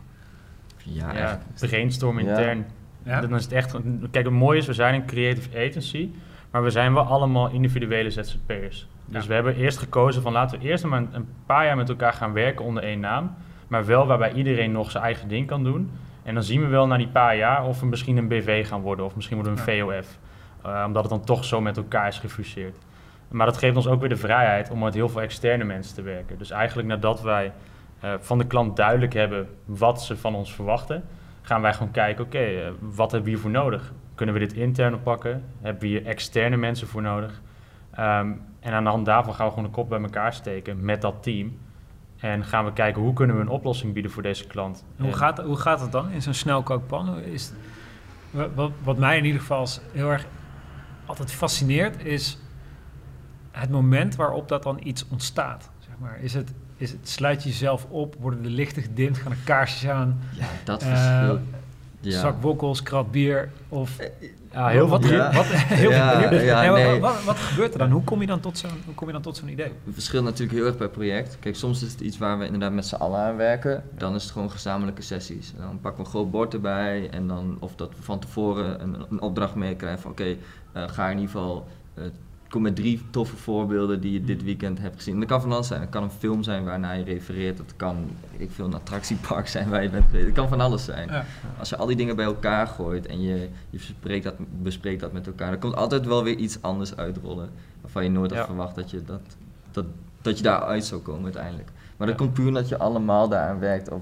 Ja, ja brainstorm intern. Ja? Dan is het echt, kijk, het mooie is, we zijn een creative agency, maar we zijn wel allemaal individuele ZZP'ers. Dus we hebben eerst gekozen van laten we eerst maar een, een paar jaar met elkaar gaan werken onder één naam, maar wel waarbij iedereen nog zijn eigen ding kan doen. En dan zien we wel na die paar jaar of we misschien een BV gaan worden of misschien worden we een VOF. Uh, omdat het dan toch zo met elkaar is gefuseerd. Maar dat geeft ons ook weer de vrijheid om met heel veel externe mensen te werken. Dus eigenlijk nadat wij uh, van de klant duidelijk hebben wat ze van ons verwachten, gaan wij gewoon kijken, oké, okay, uh, wat hebben we hiervoor nodig? Kunnen we dit intern oppakken? Hebben we hier externe mensen voor nodig? Um, en aan de hand daarvan gaan we gewoon de kop bij elkaar steken met dat team. En gaan we kijken hoe kunnen we een oplossing bieden voor deze klant.
Hoe, gaat, hoe gaat het dan in zo'n snelkookpan? Is, wat, wat mij in ieder geval heel erg altijd fascineert, is het moment waarop dat dan iets ontstaat. Zeg maar. is, het, is het, sluit je jezelf op, worden de lichten gedimd, gaan er kaarsjes aan?
Ja, dat uh,
ja. Zak wokkels, krat bier of... Eh,
ja, heel wat,
ja. Wat, heel ja, ja, nee. wat, wat, gebeurt er dan? Hoe kom je dan tot zo'n, hoe kom je dan tot zo'n idee?
Het verschilt natuurlijk heel erg per project. Kijk, soms is het iets waar we inderdaad met z'n allen aan werken. Dan is het gewoon gezamenlijke sessies. dan pakken we een groot bord erbij en dan of dat we van tevoren een, een opdracht meekrijgen van oké, okay, uh, ga in ieder geval uh, kom met drie toffe voorbeelden die je dit weekend hebt gezien. Dat kan van alles zijn. Het kan een film zijn waarnaar je refereert. Het kan ik veel, een attractiepark zijn waar je bent geweest. Het kan van alles zijn. Ja. Als je al die dingen bij elkaar gooit en je, je bespreekt, dat, bespreekt dat met elkaar, dan komt altijd wel weer iets anders uitrollen. Waarvan je nooit had verwacht dat je, dat, dat, dat je daaruit zou komen uiteindelijk. Maar dat komt puur omdat je allemaal daaraan werkt. Of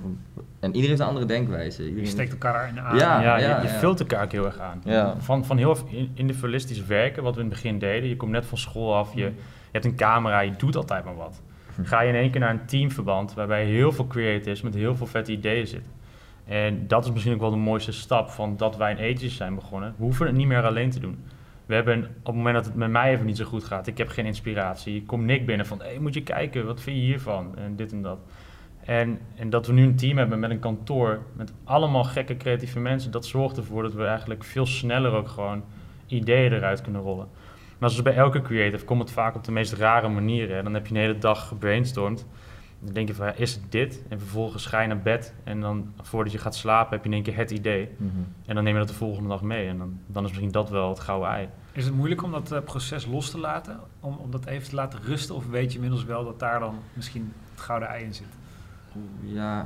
en iedereen heeft een andere denkwijze. Iedereen
je steekt elkaar in de aan.
Ja, ja, je, je vult elkaar heel erg aan. Van, van heel individualistisch werken, wat we in het begin deden. Je komt net van school af, je, je hebt een camera, je doet altijd maar wat. Hm. Ga je in één keer naar een teamverband waarbij heel veel creators met heel veel vette ideeën zitten. En dat is misschien ook wel de mooiste stap van dat wij een agency zijn begonnen. We hoeven het niet meer alleen te doen. We hebben op het moment dat het met mij even niet zo goed gaat, ik heb geen inspiratie, komt Nick binnen van, hé, moet je kijken, wat vind je hiervan? En dit en dat. En, en dat we nu een team hebben met een kantoor, met allemaal gekke creatieve mensen, dat zorgt ervoor dat we eigenlijk veel sneller ook gewoon ideeën eruit kunnen rollen. Maar zoals bij elke creative komt het vaak op de meest rare manieren. Dan heb je een hele dag gebrainstormd. Dan denk je van, is het dit? En vervolgens ga je naar bed en dan voordat je gaat slapen heb je in één keer het idee. Mhm. En dan neem je dat de volgende dag mee en dan, dan is misschien dat wel het gouden ei.
Is het moeilijk om dat uh, proces los te laten? Om, om dat even te laten rusten? Of weet je inmiddels wel dat daar dan misschien het gouden ei in zit?
Ja,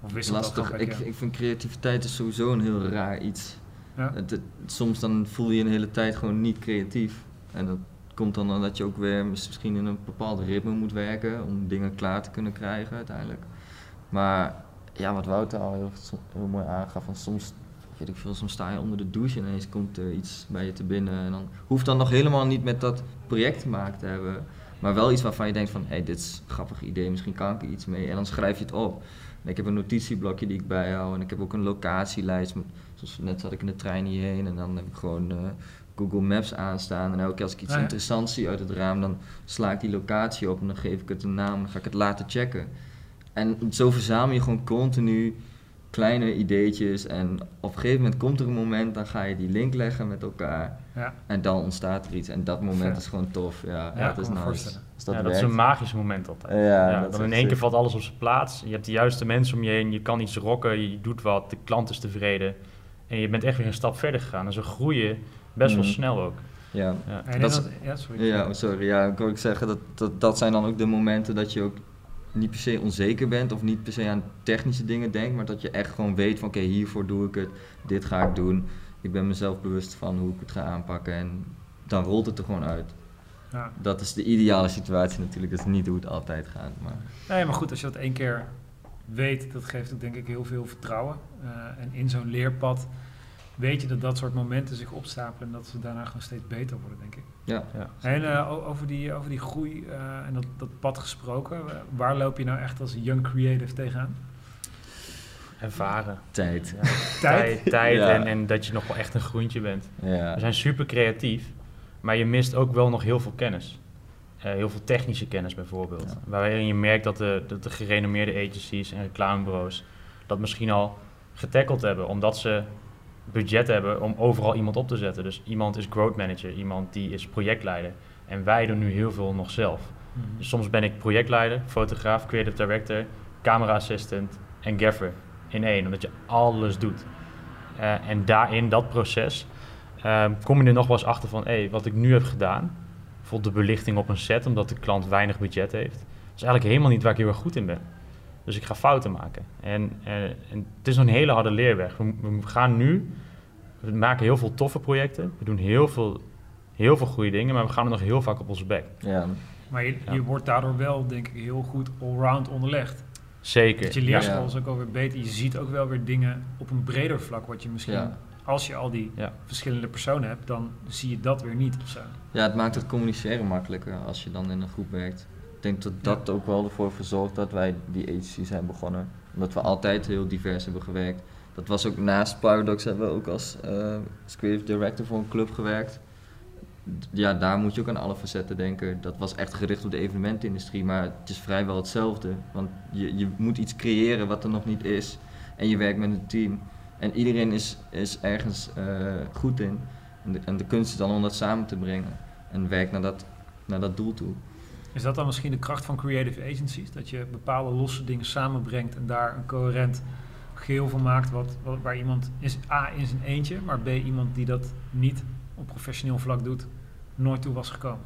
of lastig. Ik, ik vind creativiteit is sowieso een heel raar iets. Ja. Het, soms dan voel je je een hele tijd gewoon niet creatief. En dat komt dan omdat je ook weer misschien in een bepaald ritme moet werken om dingen klaar te kunnen krijgen uiteindelijk. Maar ja, wat Wouter al heel, heel mooi aangaf, van soms weet ik veel, soms sta je onder de douche en ineens komt er iets bij je te binnen. En dan hoeft dan nog helemaal niet met dat project te maken te hebben. Maar wel iets waarvan je denkt van, hé, hey, dit is een grappig idee, misschien kan ik er iets mee. En dan schrijf je het op. Ik heb een notitieblokje die ik bijhoud en ik heb ook een locatielijst. Zoals net zat ik in de trein hierheen en dan heb ik gewoon uh, Google Maps aanstaan. En elke keer als ik iets ah, interessants zie uit het raam, dan sla ik die locatie op en dan geef ik het een naam en dan ga ik het laten checken. En zo verzamel je gewoon continu kleine ideetjes. En op een gegeven moment komt er een moment, dan ga je die link leggen met elkaar. Ja. En dan ontstaat er iets. En dat moment is gewoon tof. Ja,
ja
dat is
nice. Dus dat, ja, dat is een magisch moment altijd. Ja, dan in één keer valt alles op zijn plaats. Je hebt de juiste mensen om je heen. Je kan iets rocken. Je doet wat. De klant is tevreden. En je bent echt weer een stap verder gegaan. En zo groeien best wel mhm. snel ook.
Ja, ja. Dat, ja sorry. Ja, sorry. Ja, ik wil ook zeggen dat, dat dat zijn dan ook de momenten dat je ook niet per se onzeker bent of niet per se aan technische dingen denkt, maar dat je echt gewoon weet van oké, hiervoor doe ik het, dit ga ik doen. Ik ben mezelf bewust van hoe ik het ga aanpakken en dan rolt het er gewoon uit. Ja. Dat is de ideale situatie natuurlijk, dat is niet hoe het altijd gaat. Maar...
Nee, maar goed, als je dat één keer weet, dat geeft ook denk ik heel veel vertrouwen. Uh, en in zo'n leerpad weet je dat dat soort momenten zich opstapelen en dat ze daarna gewoon steeds beter worden, denk ik.
Ja. ja.
En uh, over, die, over die groei uh, en dat, dat pad gesproken, uh, waar loop je nou echt als young creative tegenaan?
Ervaren.
Tijd.
Ja. tijd? Tijd ja. en, en dat je nog wel echt een groentje bent.
Ja.
We zijn super creatief, maar je mist ook wel nog heel veel kennis. heel veel technische kennis bijvoorbeeld. Waarin je merkt dat de, dat de gerenommeerde agencies en reclamebureaus dat misschien al getackeld hebben, omdat ze budget hebben om overal iemand op te zetten. Dus iemand is growth manager, iemand die is projectleider. En wij doen nu heel veel nog zelf. Mhm. Dus soms ben ik projectleider, fotograaf, creative director, camera assistant en gaffer in één, omdat je alles doet. Uh, en daarin dat proces uh, kom je er nog wel eens achter van, hé, hey, wat ik nu heb gedaan, bijvoorbeeld de belichting op een set, omdat de klant weinig budget heeft, is eigenlijk helemaal niet waar ik heel erg goed in ben. Dus ik ga fouten maken. En, en, en het is een hele harde leerweg. We, we, gaan nu, we maken heel veel toffe projecten. We doen heel veel, heel veel goede dingen, maar we gaan er nog heel vaak op onze bek.
Ja.
Maar je, je wordt daardoor wel, denk ik, heel goed allround onderlegd.
Zeker.
Dat je leerschool is ook alweer beter. Je ziet ook wel weer dingen op een breder vlak, wat je misschien als je al die verschillende personen hebt, dan zie je dat weer niet of zo.
Ja, het maakt het communiceren makkelijker als je dan in een groep werkt denk dat dat ook wel ervoor verzorgt dat wij die agency zijn begonnen. Omdat we altijd heel divers hebben gewerkt. Dat was ook naast Paradox hebben we ook als uh, creative director voor een club gewerkt. Ja, daar moet je ook aan alle facetten denken. Dat was echt gericht op de evenementindustrie, maar het is vrijwel hetzelfde. Want je, je moet iets creëren wat er nog niet is. En je werkt met een team. En iedereen is, is ergens uh, goed in. En de, en de kunst is dan om dat samen te brengen. En werkt naar dat, naar dat doel toe.
Is dat dan misschien de kracht van creative agencies? Dat je bepaalde losse dingen samenbrengt en daar een coherent geheel van maakt, wat, wat, waar iemand is A in zijn eentje, maar B iemand die dat niet op professioneel vlak doet, nooit toe was gekomen.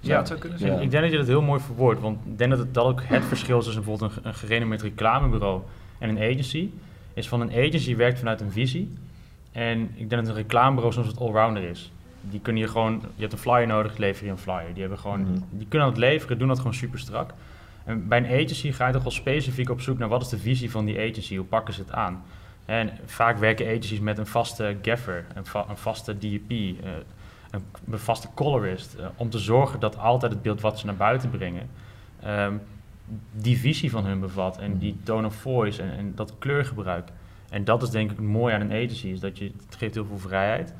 Zou ja, dat zo kunnen zijn?
Ik denk dat je dat heel mooi verwoordt, want ik denk dat het dat ook het verschil is tussen bijvoorbeeld een, een gerenommeerd reclamebureau en een agency. Is van een agency werkt vanuit een visie. En ik denk dat een reclamebureau soms het allrounder is die kunnen je gewoon, je hebt een flyer nodig, lever je een flyer. Die, hebben gewoon, mhm. die kunnen het leveren, doen dat gewoon super strak. En bij een agency ga je toch wel specifiek op zoek naar wat is de visie van die agency, hoe pakken ze het aan. En vaak werken agencies met een vaste gaffer, een, een vaste DP, uh, eh, een, een, vaste colorist, uh, om te zorgen dat altijd het beeld wat ze naar buiten brengen, um, die visie van hun bevat en die mhm. tone of voice en, en, dat kleurgebruik. En dat is denk ik mooi aan een agency, is dat je, het geeft heel veel vrijheid.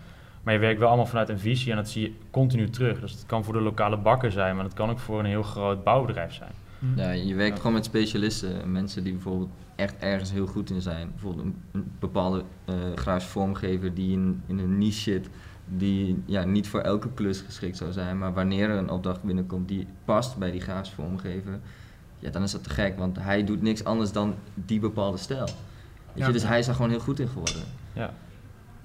Maar je werkt wel allemaal vanuit een visie en dat zie je continu terug. Dus het kan voor de lokale bakker zijn, maar dat kan ook voor een heel groot bouwbedrijf zijn.
Hm. Ja, je werkt gewoon met specialisten, mensen die bijvoorbeeld echt ergens heel goed in zijn. Bijvoorbeeld een, bepaalde uh, vormgever die in, in een niche zit, die ja, niet voor elke klus geschikt zou zijn, maar wanneer er een opdracht binnenkomt die past bij die grafische vormgever, ja, dan is dat te gek, want hij doet niks anders dan die bepaalde stijl. Weet je, dus hij is er gewoon heel goed in geworden.
Ja.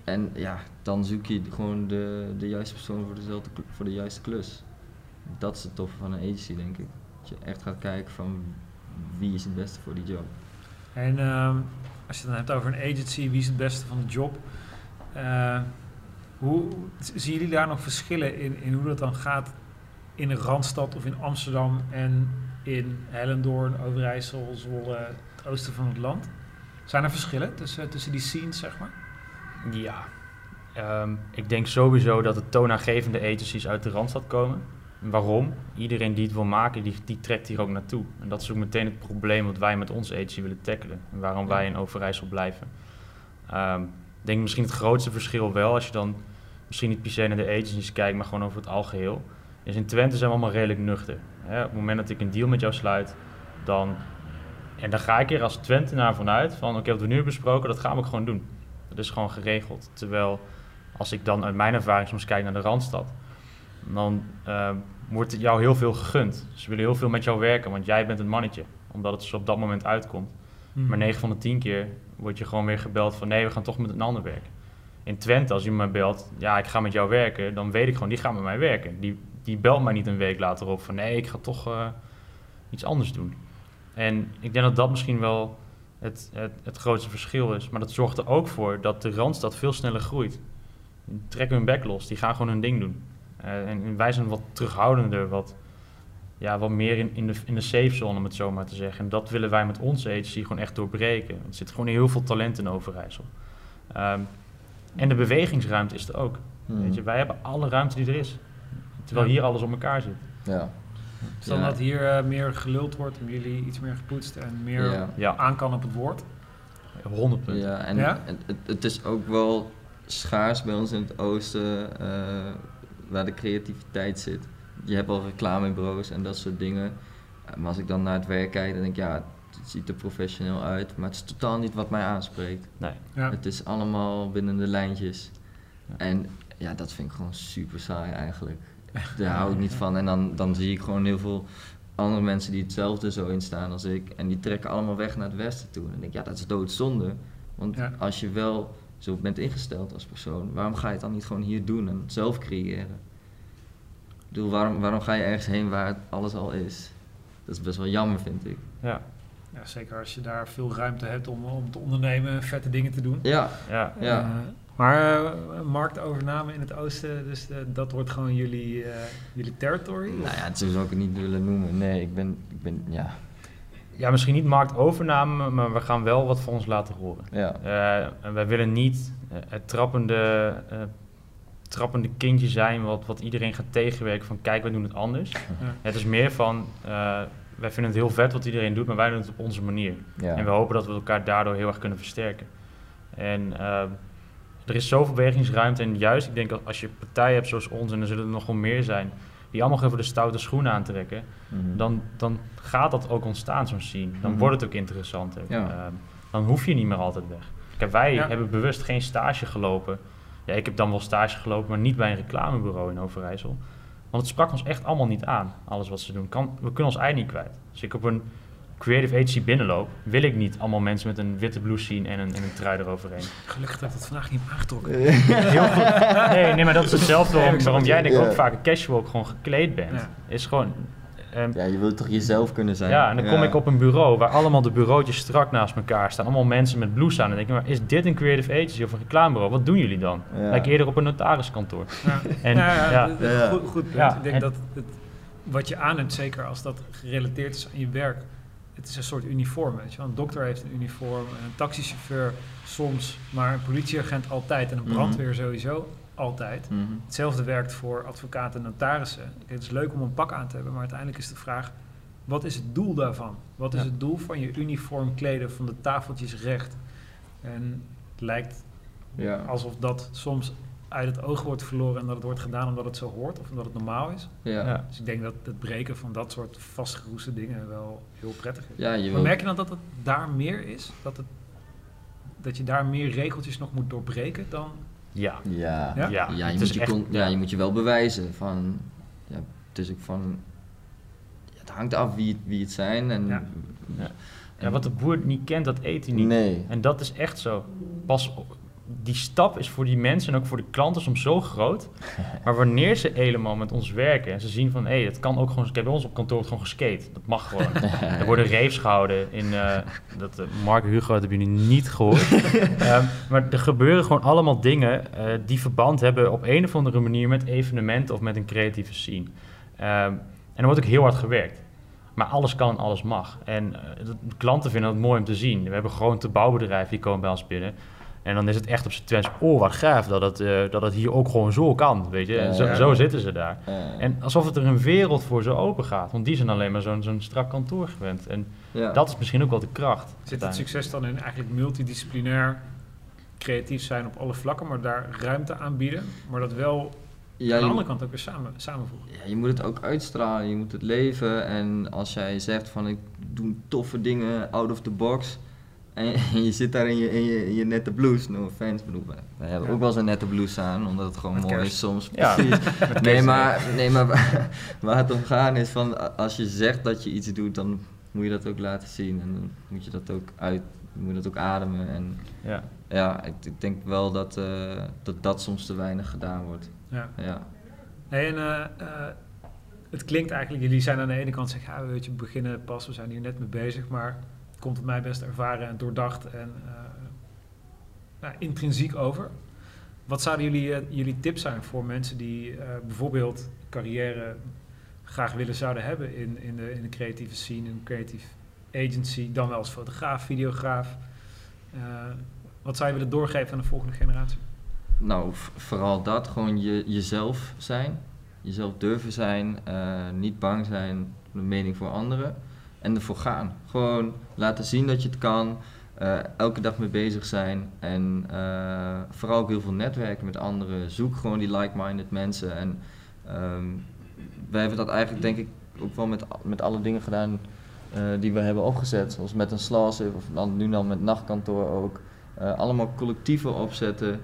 En ja, dan zoek je gewoon de, de juiste persoon voor, dezelfde, voor de juiste klus. Dat is het toffe van een agency, denk ik. Dat je echt gaat kijken van wie is het beste voor die job.
En um, als je het dan hebt over een agency, wie is het beste van de job? Uh, hoe, zien jullie daar nog verschillen in, in hoe dat dan gaat in de Randstad of in Amsterdam en in Hellendoorn, Overijssel, Zwolle, het oosten van het land? Zijn er verschillen tussen, tussen die scenes, zeg maar?
Ja, um, ik denk sowieso dat de toonaangevende agencies uit de Randstad komen. Waarom? Iedereen die het wil maken, die, die trekt hier ook naartoe. En dat is ook meteen het probleem wat wij met onze agency willen tackelen. En waarom wij in Overijssel blijven. Um, ik denk misschien het grootste verschil wel, als je dan misschien niet per se naar de agencies kijkt, maar gewoon over het algeheel. Is in Twente zijn we allemaal redelijk nuchter. Hè? Op het moment dat ik een deal met jou sluit, dan... En dan ga ik er als naar vanuit van, oké, wat we nu hebben besproken, dat gaan we gewoon doen. Dat is gewoon geregeld. Terwijl, als ik dan uit mijn ervaring soms kijk naar de Randstad, dan uh, wordt jou heel veel gegund. Ze willen heel veel met jou werken, want jij bent het mannetje. Omdat het dus op dat moment uitkomt. Hmm. Maar 9 van de 10 keer word je gewoon weer gebeld van nee, we gaan toch met een ander werken. In Twente, als je me belt, ja, ik ga met jou werken, dan weet ik gewoon, die gaat met mij werken. Die, die belt mij niet een week later op van nee, ik ga toch uh, iets anders doen. En ik denk dat dat misschien wel het, het, het, grootste verschil is. Maar dat zorgt er ook voor dat de Randstad veel sneller groeit. Die trekken hun bek los, die gaan gewoon hun ding doen. Uh, en, wij zijn wat terughoudender, wat, ja, wat meer in, in, de, in de safe zone, om het zo maar te zeggen. En dat willen wij met onze agency gewoon echt doorbreken. Er zit gewoon heel veel talent in Overijssel. Um, en de bewegingsruimte is er ook. Hmm. Weet je, wij hebben alle ruimte die er is. Terwijl hier alles op elkaar zit.
Ja. Dus dan dat hier uh, meer geluld wordt en jullie iets meer gepoetst en meer ja. aan kan op het woord?
100 punten.
Ja, en, het, het, is ook wel schaars bij ons in het oosten, uh, waar de creativiteit zit. Je hebt al reclamebureaus en dat soort dingen. Maar als ik dan naar het werk kijk, dan denk ik, ja, het ziet er professioneel uit, maar het is totaal niet wat mij aanspreekt. Nee. Ja. Het is allemaal binnen de lijntjes. En ja, dat vind ik gewoon super saai eigenlijk. Daar hou ik niet van. En dan, dan zie ik gewoon heel veel andere mensen die hetzelfde zo in staan als ik. En die trekken allemaal weg naar het westen toe. En dan denk ik, ja, dat is doodzonde. Want als je wel zo bent ingesteld als persoon, waarom ga je het dan niet gewoon hier doen en zelf creëren? Ik bedoel, waarom, waarom ga je ergens heen waar alles al is? Dat is best wel jammer, vind ik.
Ja. Ja, zeker als je daar veel ruimte hebt om, om te ondernemen, vette dingen te doen.
Ja, ja. ja.
Uh, maar uh, marktovername in het oosten, dus uh, dat wordt gewoon jullie, jullie territory?
Nou ja, dat zou ik het niet willen noemen. Nee, ik ben, ik ben ja...
Ja, misschien niet marktovername, maar we gaan wel wat van ons laten horen. Ja. en wij willen niet het trappende, trappende kindje zijn wat, wat iedereen gaat tegenwerken van kijk, we doen het anders. Het is meer van wij vinden het heel vet wat iedereen doet, maar wij doen het op onze manier. En we hopen dat we elkaar daardoor heel erg kunnen versterken. En uh, er is zoveel bewegingsruimte. En juist, ik denk als je partijen hebt zoals ons, en er zullen er nog wel meer zijn, die allemaal even de stoute schoenen aantrekken, mm dan, dan gaat dat ook ontstaan, zo'n scene. Dan mhm. wordt het ook interessanter. Ja. Uh, dan hoef je niet meer altijd weg. Kijk, wij hebben bewust geen stage gelopen. Ja, ik heb dan wel stage gelopen, maar niet bij een reclamebureau in Overijssel. Want het sprak ons echt allemaal niet aan, alles wat ze doen. Kan, we kunnen ons ei niet kwijt. Als ik op een creative agency binnenloop, wil ik niet allemaal mensen met een witte blouse zien en een, en een trui eroverheen.
Gelukkig dat ik dat vandaag niet aangetrokken.
Heel goed. Nee, nee, maar dat is hetzelfde waarom, waarom jij denk ik ook vaak casual gewoon gekleed bent. Is gewoon,
Um, ja, je wilt toch jezelf kunnen zijn?
Ja, en dan kom ik op een bureau waar allemaal de bureautjes strak naast elkaar staan. Allemaal mensen met blouses aan. En denk ik, maar is dit een creative agency of een reclamebureau? Wat doen jullie dan? Ja. Lijkt eerder op een notariskantoor.
Ja, en, ja, ja, goed, goed punt. ik denk dat het, wat je aan hebt, zeker als dat gerelateerd is aan je werk, het is een soort uniform. Weet je? Een dokter heeft een uniform, een taxichauffeur soms, maar een politieagent altijd en een mhm. brandweer sowieso altijd. Mhm. Hetzelfde werkt voor advocaten en notarissen. Het is leuk om een pak aan te hebben, maar uiteindelijk is de vraag: wat is het doel daarvan? Wat is het doel van je uniform kleden, van de tafeltjes recht? En het lijkt ja. alsof dat soms uit het oog wordt verloren en dat het wordt gedaan omdat het zo hoort of omdat het normaal is. Ja. Dus ik denk dat het breken van dat soort vastgeroeste dingen wel heel prettig is. Ja, je maar merk je dan dat het daar meer is? Dat, het, dat je daar meer regeltjes nog moet doorbreken dan
ja. Ja, ja? ja, je, moet je, ja. je moet je wel bewijzen van, ja, het is ook van, het hangt af wie, wie het zijn en, ja.
ja. wat de boer niet kent, dat eet hij niet. Nee. En dat is echt zo. Pas die stap is voor die mensen en ook voor de klanten soms zo groot. Maar wanneer ze helemaal met ons werken en ze zien van, hé, hey, het kan ook gewoon... Ik heb bij ons op kantoor gewoon geskate. Dat mag gewoon. er worden raves gehouden in... Uh, dat, uh, Mark Hugo, dat hebben jullie niet gehoord. um, maar er gebeuren gewoon allemaal dingen uh, die verband hebben op een of andere manier met evenementen of met een creatieve scene. Um, en er wordt ook heel hard gewerkt. Maar alles kan en alles mag. En klanten vinden het mooi om te zien. We hebben gewoon te bouwbedrijven die komen bij ons binnen. En dan is het echt op zijn twens, oh wat gaaf dat het, uh, dat het hier ook gewoon zo kan, weet je. En zo, ja. zo zitten ze daar. Ja. En alsof het er een wereld voor zo open gaat. Want die zijn alleen maar zo'n zo'n strak kantoor gewend. En ja. dat is misschien ook wel de kracht.
Zit het succes dan in eigenlijk multidisciplinair creatief zijn op alle vlakken, maar daar ruimte aanbieden, maar dat wel ja, aan de andere kant ook weer samen, samenvoegen.
Ja, je moet het ook uitstralen, je moet het leven. En als jij zegt van ik doe toffe dingen out of the box, en je zit daar in je, in je, in je nette blouse, no offense, bedoel, we hebben ja. ook wel eens een nette blouse aan, omdat het gewoon Met mooi kerst. is soms.
Ja.
nee, maar, nee, maar waar, het om gaat is van, als je zegt dat je iets doet, dan moet je dat ook laten zien. En dan moet je dat ook uit, moet je dat ook ademen. En
ja,
ja ik, ik denk wel dat, uh, dat dat soms te weinig gedaan wordt.
Ja.
ja.
Nee, en uh, uh, het klinkt eigenlijk, jullie zijn aan de ene kant zeggen, ja, weet je, we beginnen pas, we zijn hier net mee bezig, maar komt het mij best ervaren en doordacht en uh, nou, intrinsiek over. Wat zouden jullie, uh, jullie tips zijn voor mensen die uh, bijvoorbeeld carrière graag willen zouden hebben in, in, de, in de creatieve scene, in een creatieve agency, dan wel als fotograaf, videograaf? wat zou je willen doorgeven aan de volgende generatie?
Nou, vooral dat, gewoon je, jezelf zijn, jezelf durven zijn, niet bang zijn de mening voor anderen en ervoor gaan. Gewoon laten zien dat je het kan. Uh, elke dag mee bezig zijn. En uh, vooral ook heel veel netwerken met anderen. Zoek gewoon die like-minded mensen. En um, wij hebben dat eigenlijk denk ik ook wel met, met alle dingen gedaan uh, die we hebben opgezet. Zoals met een slasif of dan, nu dan met nachtkantoor ook. allemaal collectieven opzetten.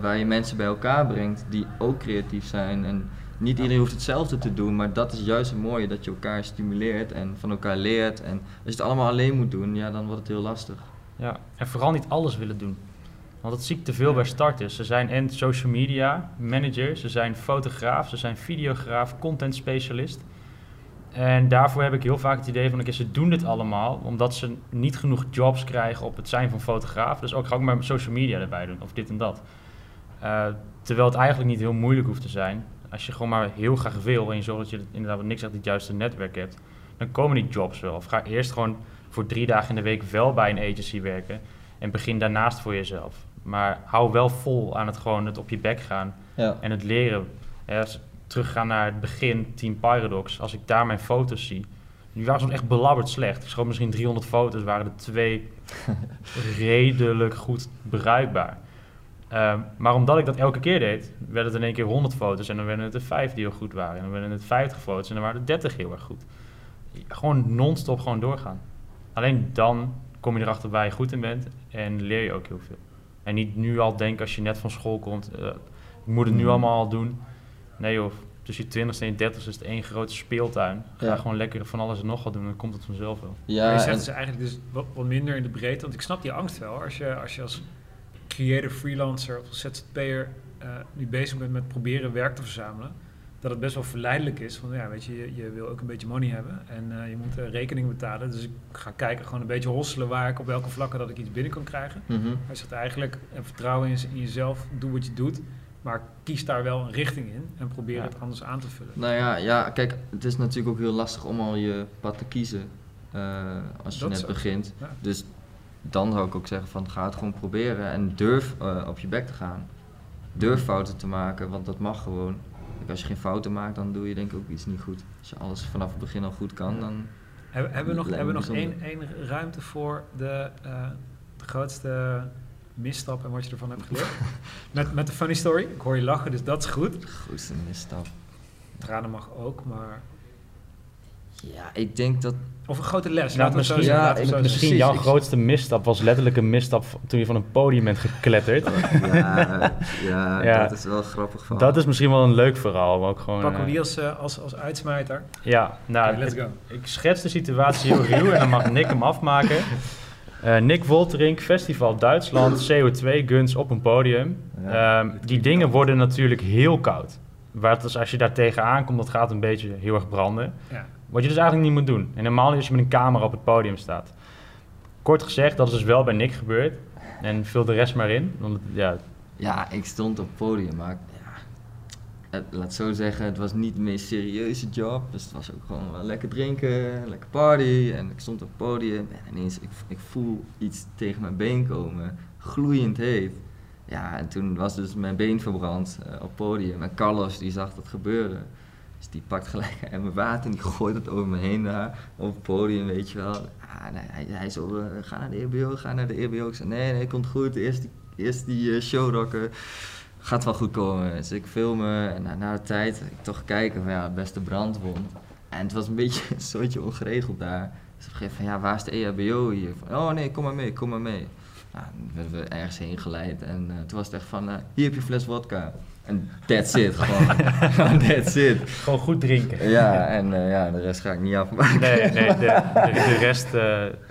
waar je mensen bij elkaar brengt die ook creatief zijn. En niet iedereen hoeft hetzelfde te doen, maar dat is juist het mooie, dat je elkaar stimuleert en van elkaar leert. En als je het allemaal alleen moet doen, ja, dan wordt het heel lastig.
Ja, en vooral niet alles willen doen. Want dat zie ik te veel bij starters. Ze zijn en social media manager, ze zijn fotograaf, ze zijn videograaf, content specialist. En daarvoor heb ik heel vaak het idee van, oké, ze doen dit allemaal omdat ze niet genoeg jobs krijgen op het zijn van fotograaf. Dus ook ga ik maar social media erbij doen, of dit en dat. Uh, terwijl het eigenlijk niet heel moeilijk hoeft te zijn als je gewoon maar heel graag wil en je zorgt dat je inderdaad niks echt het juiste netwerk hebt, dan komen die jobs wel. Of ga eerst gewoon voor drie dagen in de week wel bij een agency werken en begin daarnaast voor jezelf. Maar hou wel vol aan het gewoon het op je bek gaan
ja.
en het leren. Ja, teruggaan naar het begin, Team Paradox, als ik daar mijn foto's zie, die waren soms echt belabberd slecht. Ik schoot misschien 300 foto's, waren er twee redelijk goed bruikbaar. Um, maar omdat ik dat elke keer deed, werden het in één keer 100 foto's en dan werden het er 5 die heel goed waren. En dan werden het 50 foto's en dan waren er 30 heel erg goed. Gewoon non-stop gewoon doorgaan. Alleen dan kom je erachter waar je goed in bent en leer je ook heel veel. En niet nu al denken als je net van school komt, uh, ik moet het nu mm. allemaal al doen. Nee joh, tussen je 20ste en je 30 is het één grote speeltuin. Ga ja. gewoon lekker van alles en nog wat doen, dan komt het vanzelf wel.
Ja, maar je zegt dus eigenlijk dus wat, wat, minder in de breedte, want ik snap die angst wel. Als je als, je als creator freelancer of ZZP'er uh, nu bezig bent met proberen werk te verzamelen, dat het best wel verleidelijk is. Want ja, weet je, je, je wil ook een beetje money hebben en uh, je moet uh, rekening betalen. Dus ik ga kijken, gewoon een beetje hosselen waar ik op welke vlakken dat ik iets binnen kan krijgen.
Mm -hmm.
Hij zegt eigenlijk, vertrouwen in, in, jezelf, doe wat je doet. Maar kies daar wel een richting in en probeer ja. het anders aan te vullen.
Nou ja, ja, kijk, het is natuurlijk ook heel lastig om al je pad te kiezen als je dat net begint. Ja. Dus dan zou ik ook zeggen van ga het gewoon proberen en durf uh, op je bek te gaan. Durf fouten te maken, want dat mag gewoon. Kijk, als je geen fouten maakt, dan doe je denk ik ook iets niet goed. Als je alles vanaf het begin al goed kan, dan...
Hebben, hebben we nog, hebben we nog één, één ruimte voor de, uh, de grootste misstap en wat je ervan hebt geleerd? met, met de funny story. Ik hoor je lachen, dus dat is goed.
De grootste misstap.
Tranen mag ook, maar...
Ja, ik denk dat
of een grote les.
Nou, misschien ja, ik, misschien jouw grootste misstap was letterlijk een misstap toen je van een podium bent gekletterd.
ja, ja, ja, dat is wel grappig
verhaal. Dat is misschien wel een leuk verhaal. Maar ook gewoon,
Pakken we die als, uh, als, als uitsmijter?
Ja, nou,
okay, let's
ik,
go.
ik schets de situatie heel ruw en dan mag Nick hem afmaken. Uh, Nick Wolterink, Festival Duitsland, CO2 Guns op een podium. Ehm, die dingen worden natuurlijk heel koud. Waar dus als je daar tegenaan komt, dat gaat een beetje heel erg branden. Ja. Wat je dus eigenlijk niet moet doen. En normaal als je met een camera op het podium staat. Kort gezegd, dat is dus wel bij Nick gebeurd. En vul de rest maar in. Want, ja.
ja, ik stond op het podium, maar ja, laat zo zeggen, het was niet de meest serieuze job. Dus het was ook gewoon wel lekker drinken, lekker party. En ik stond op het podium en ineens, ik, ik voel iets tegen mijn been komen, gloeiend heet. Ja, en toen was dus mijn been verbrand uh, op het podium. En Carlos die zag dat gebeuren. Dus die pakt gelijk mijn water en die gooit het over me heen daar op het podium, weet je wel. Ah, nee, hij, hij uh, ga naar de EBO, ga naar de EBO. Ik zei, nee, nee, komt goed. Eerst die, eerst die uh, showrocker gaat wel goed komen. Dus ik filmen en na, de tijd ik toch kijken van ja, beste brandwond. En het was een beetje een soortje ongeregeld daar. Dus op een gegeven moment van ja, waar is de EHBO hier? Oh nee, kom maar mee, kom maar mee. Nou, werden we ergens heen geleid en uh, toen was het echt van, hier heb je fles vodka. En that's it, gewoon. that's it.
Gewoon goed drinken.
Ja, en uh, ja, de rest ga ik niet afmaken.
Nee, nee de, de, de rest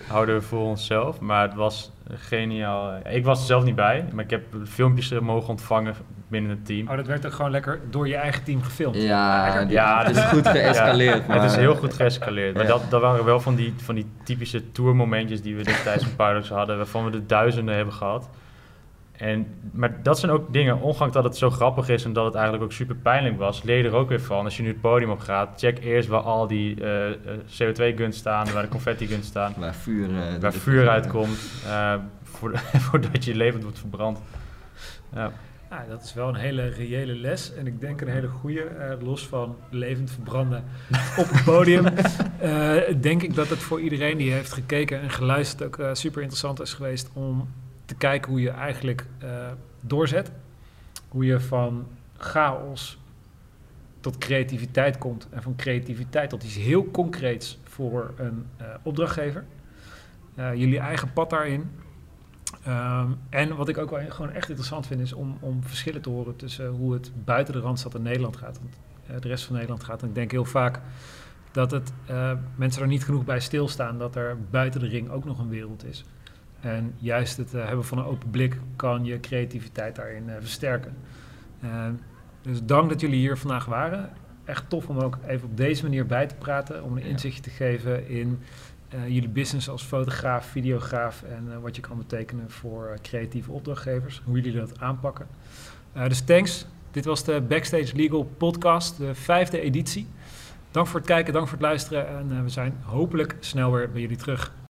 houden we voor onszelf. Maar het was geniaal. Ik was er zelf niet bij, maar ik heb filmpjes mogen ontvangen binnen het team.
Oh, dat werd ook gewoon lekker door je eigen team gefilmd?
Ja, ja het is goed geëscaleerd.
Ja, het is heel goed geëscaleerd. Maar dat, dat waren wel van die, van die typische tourmomentjes die we destijds een paar hadden, waarvan we de duizenden hebben gehad. En, maar dat zijn ook dingen, ondanks dat het zo grappig is en dat het eigenlijk ook super pijnlijk was, leer je er ook weer van. Als je nu het podium op gaat, check eerst waar al die uh, uh, CO2-guns staan, waar de confetti-guns staan.
Waar vuur, uh,
waar vuur uitkomt, voordat je levend wordt verbrand.
Ja. Ja, dat is wel een hele reële les. En ik denk een hele goede, uh, los van levend verbranden op het podium. Uh, denk ik dat het voor iedereen die heeft gekeken en geluisterd ook uh, super interessant is geweest om te kijken hoe je eigenlijk doorzet. Hoe je van chaos tot creativiteit komt. En van creativiteit tot iets heel concreets voor een opdrachtgever. jullie eigen pad daarin. Um, en wat ik ook wel gewoon echt interessant vind, is om, om verschillen te horen tussen hoe het buiten de Randstad in Nederland gaat. Want de rest van Nederland gaat. En ik denk heel vaak dat het, mensen er niet genoeg bij stilstaan dat er buiten de ring ook nog een wereld is. En juist het uh, hebben van een open blik kan je creativiteit daarin versterken. Ehm, dus dank dat jullie hier vandaag waren. Echt tof om ook even op deze manier bij te praten, om een inzicht te geven in uh, jullie business als fotograaf, videograaf en wat je kan betekenen voor creatieve opdrachtgevers, hoe jullie dat aanpakken. dus thanks. Dit was de Backstage Legal podcast, de vijfde editie. Dank voor het kijken, dank voor het luisteren en we zijn hopelijk snel weer bij jullie terug.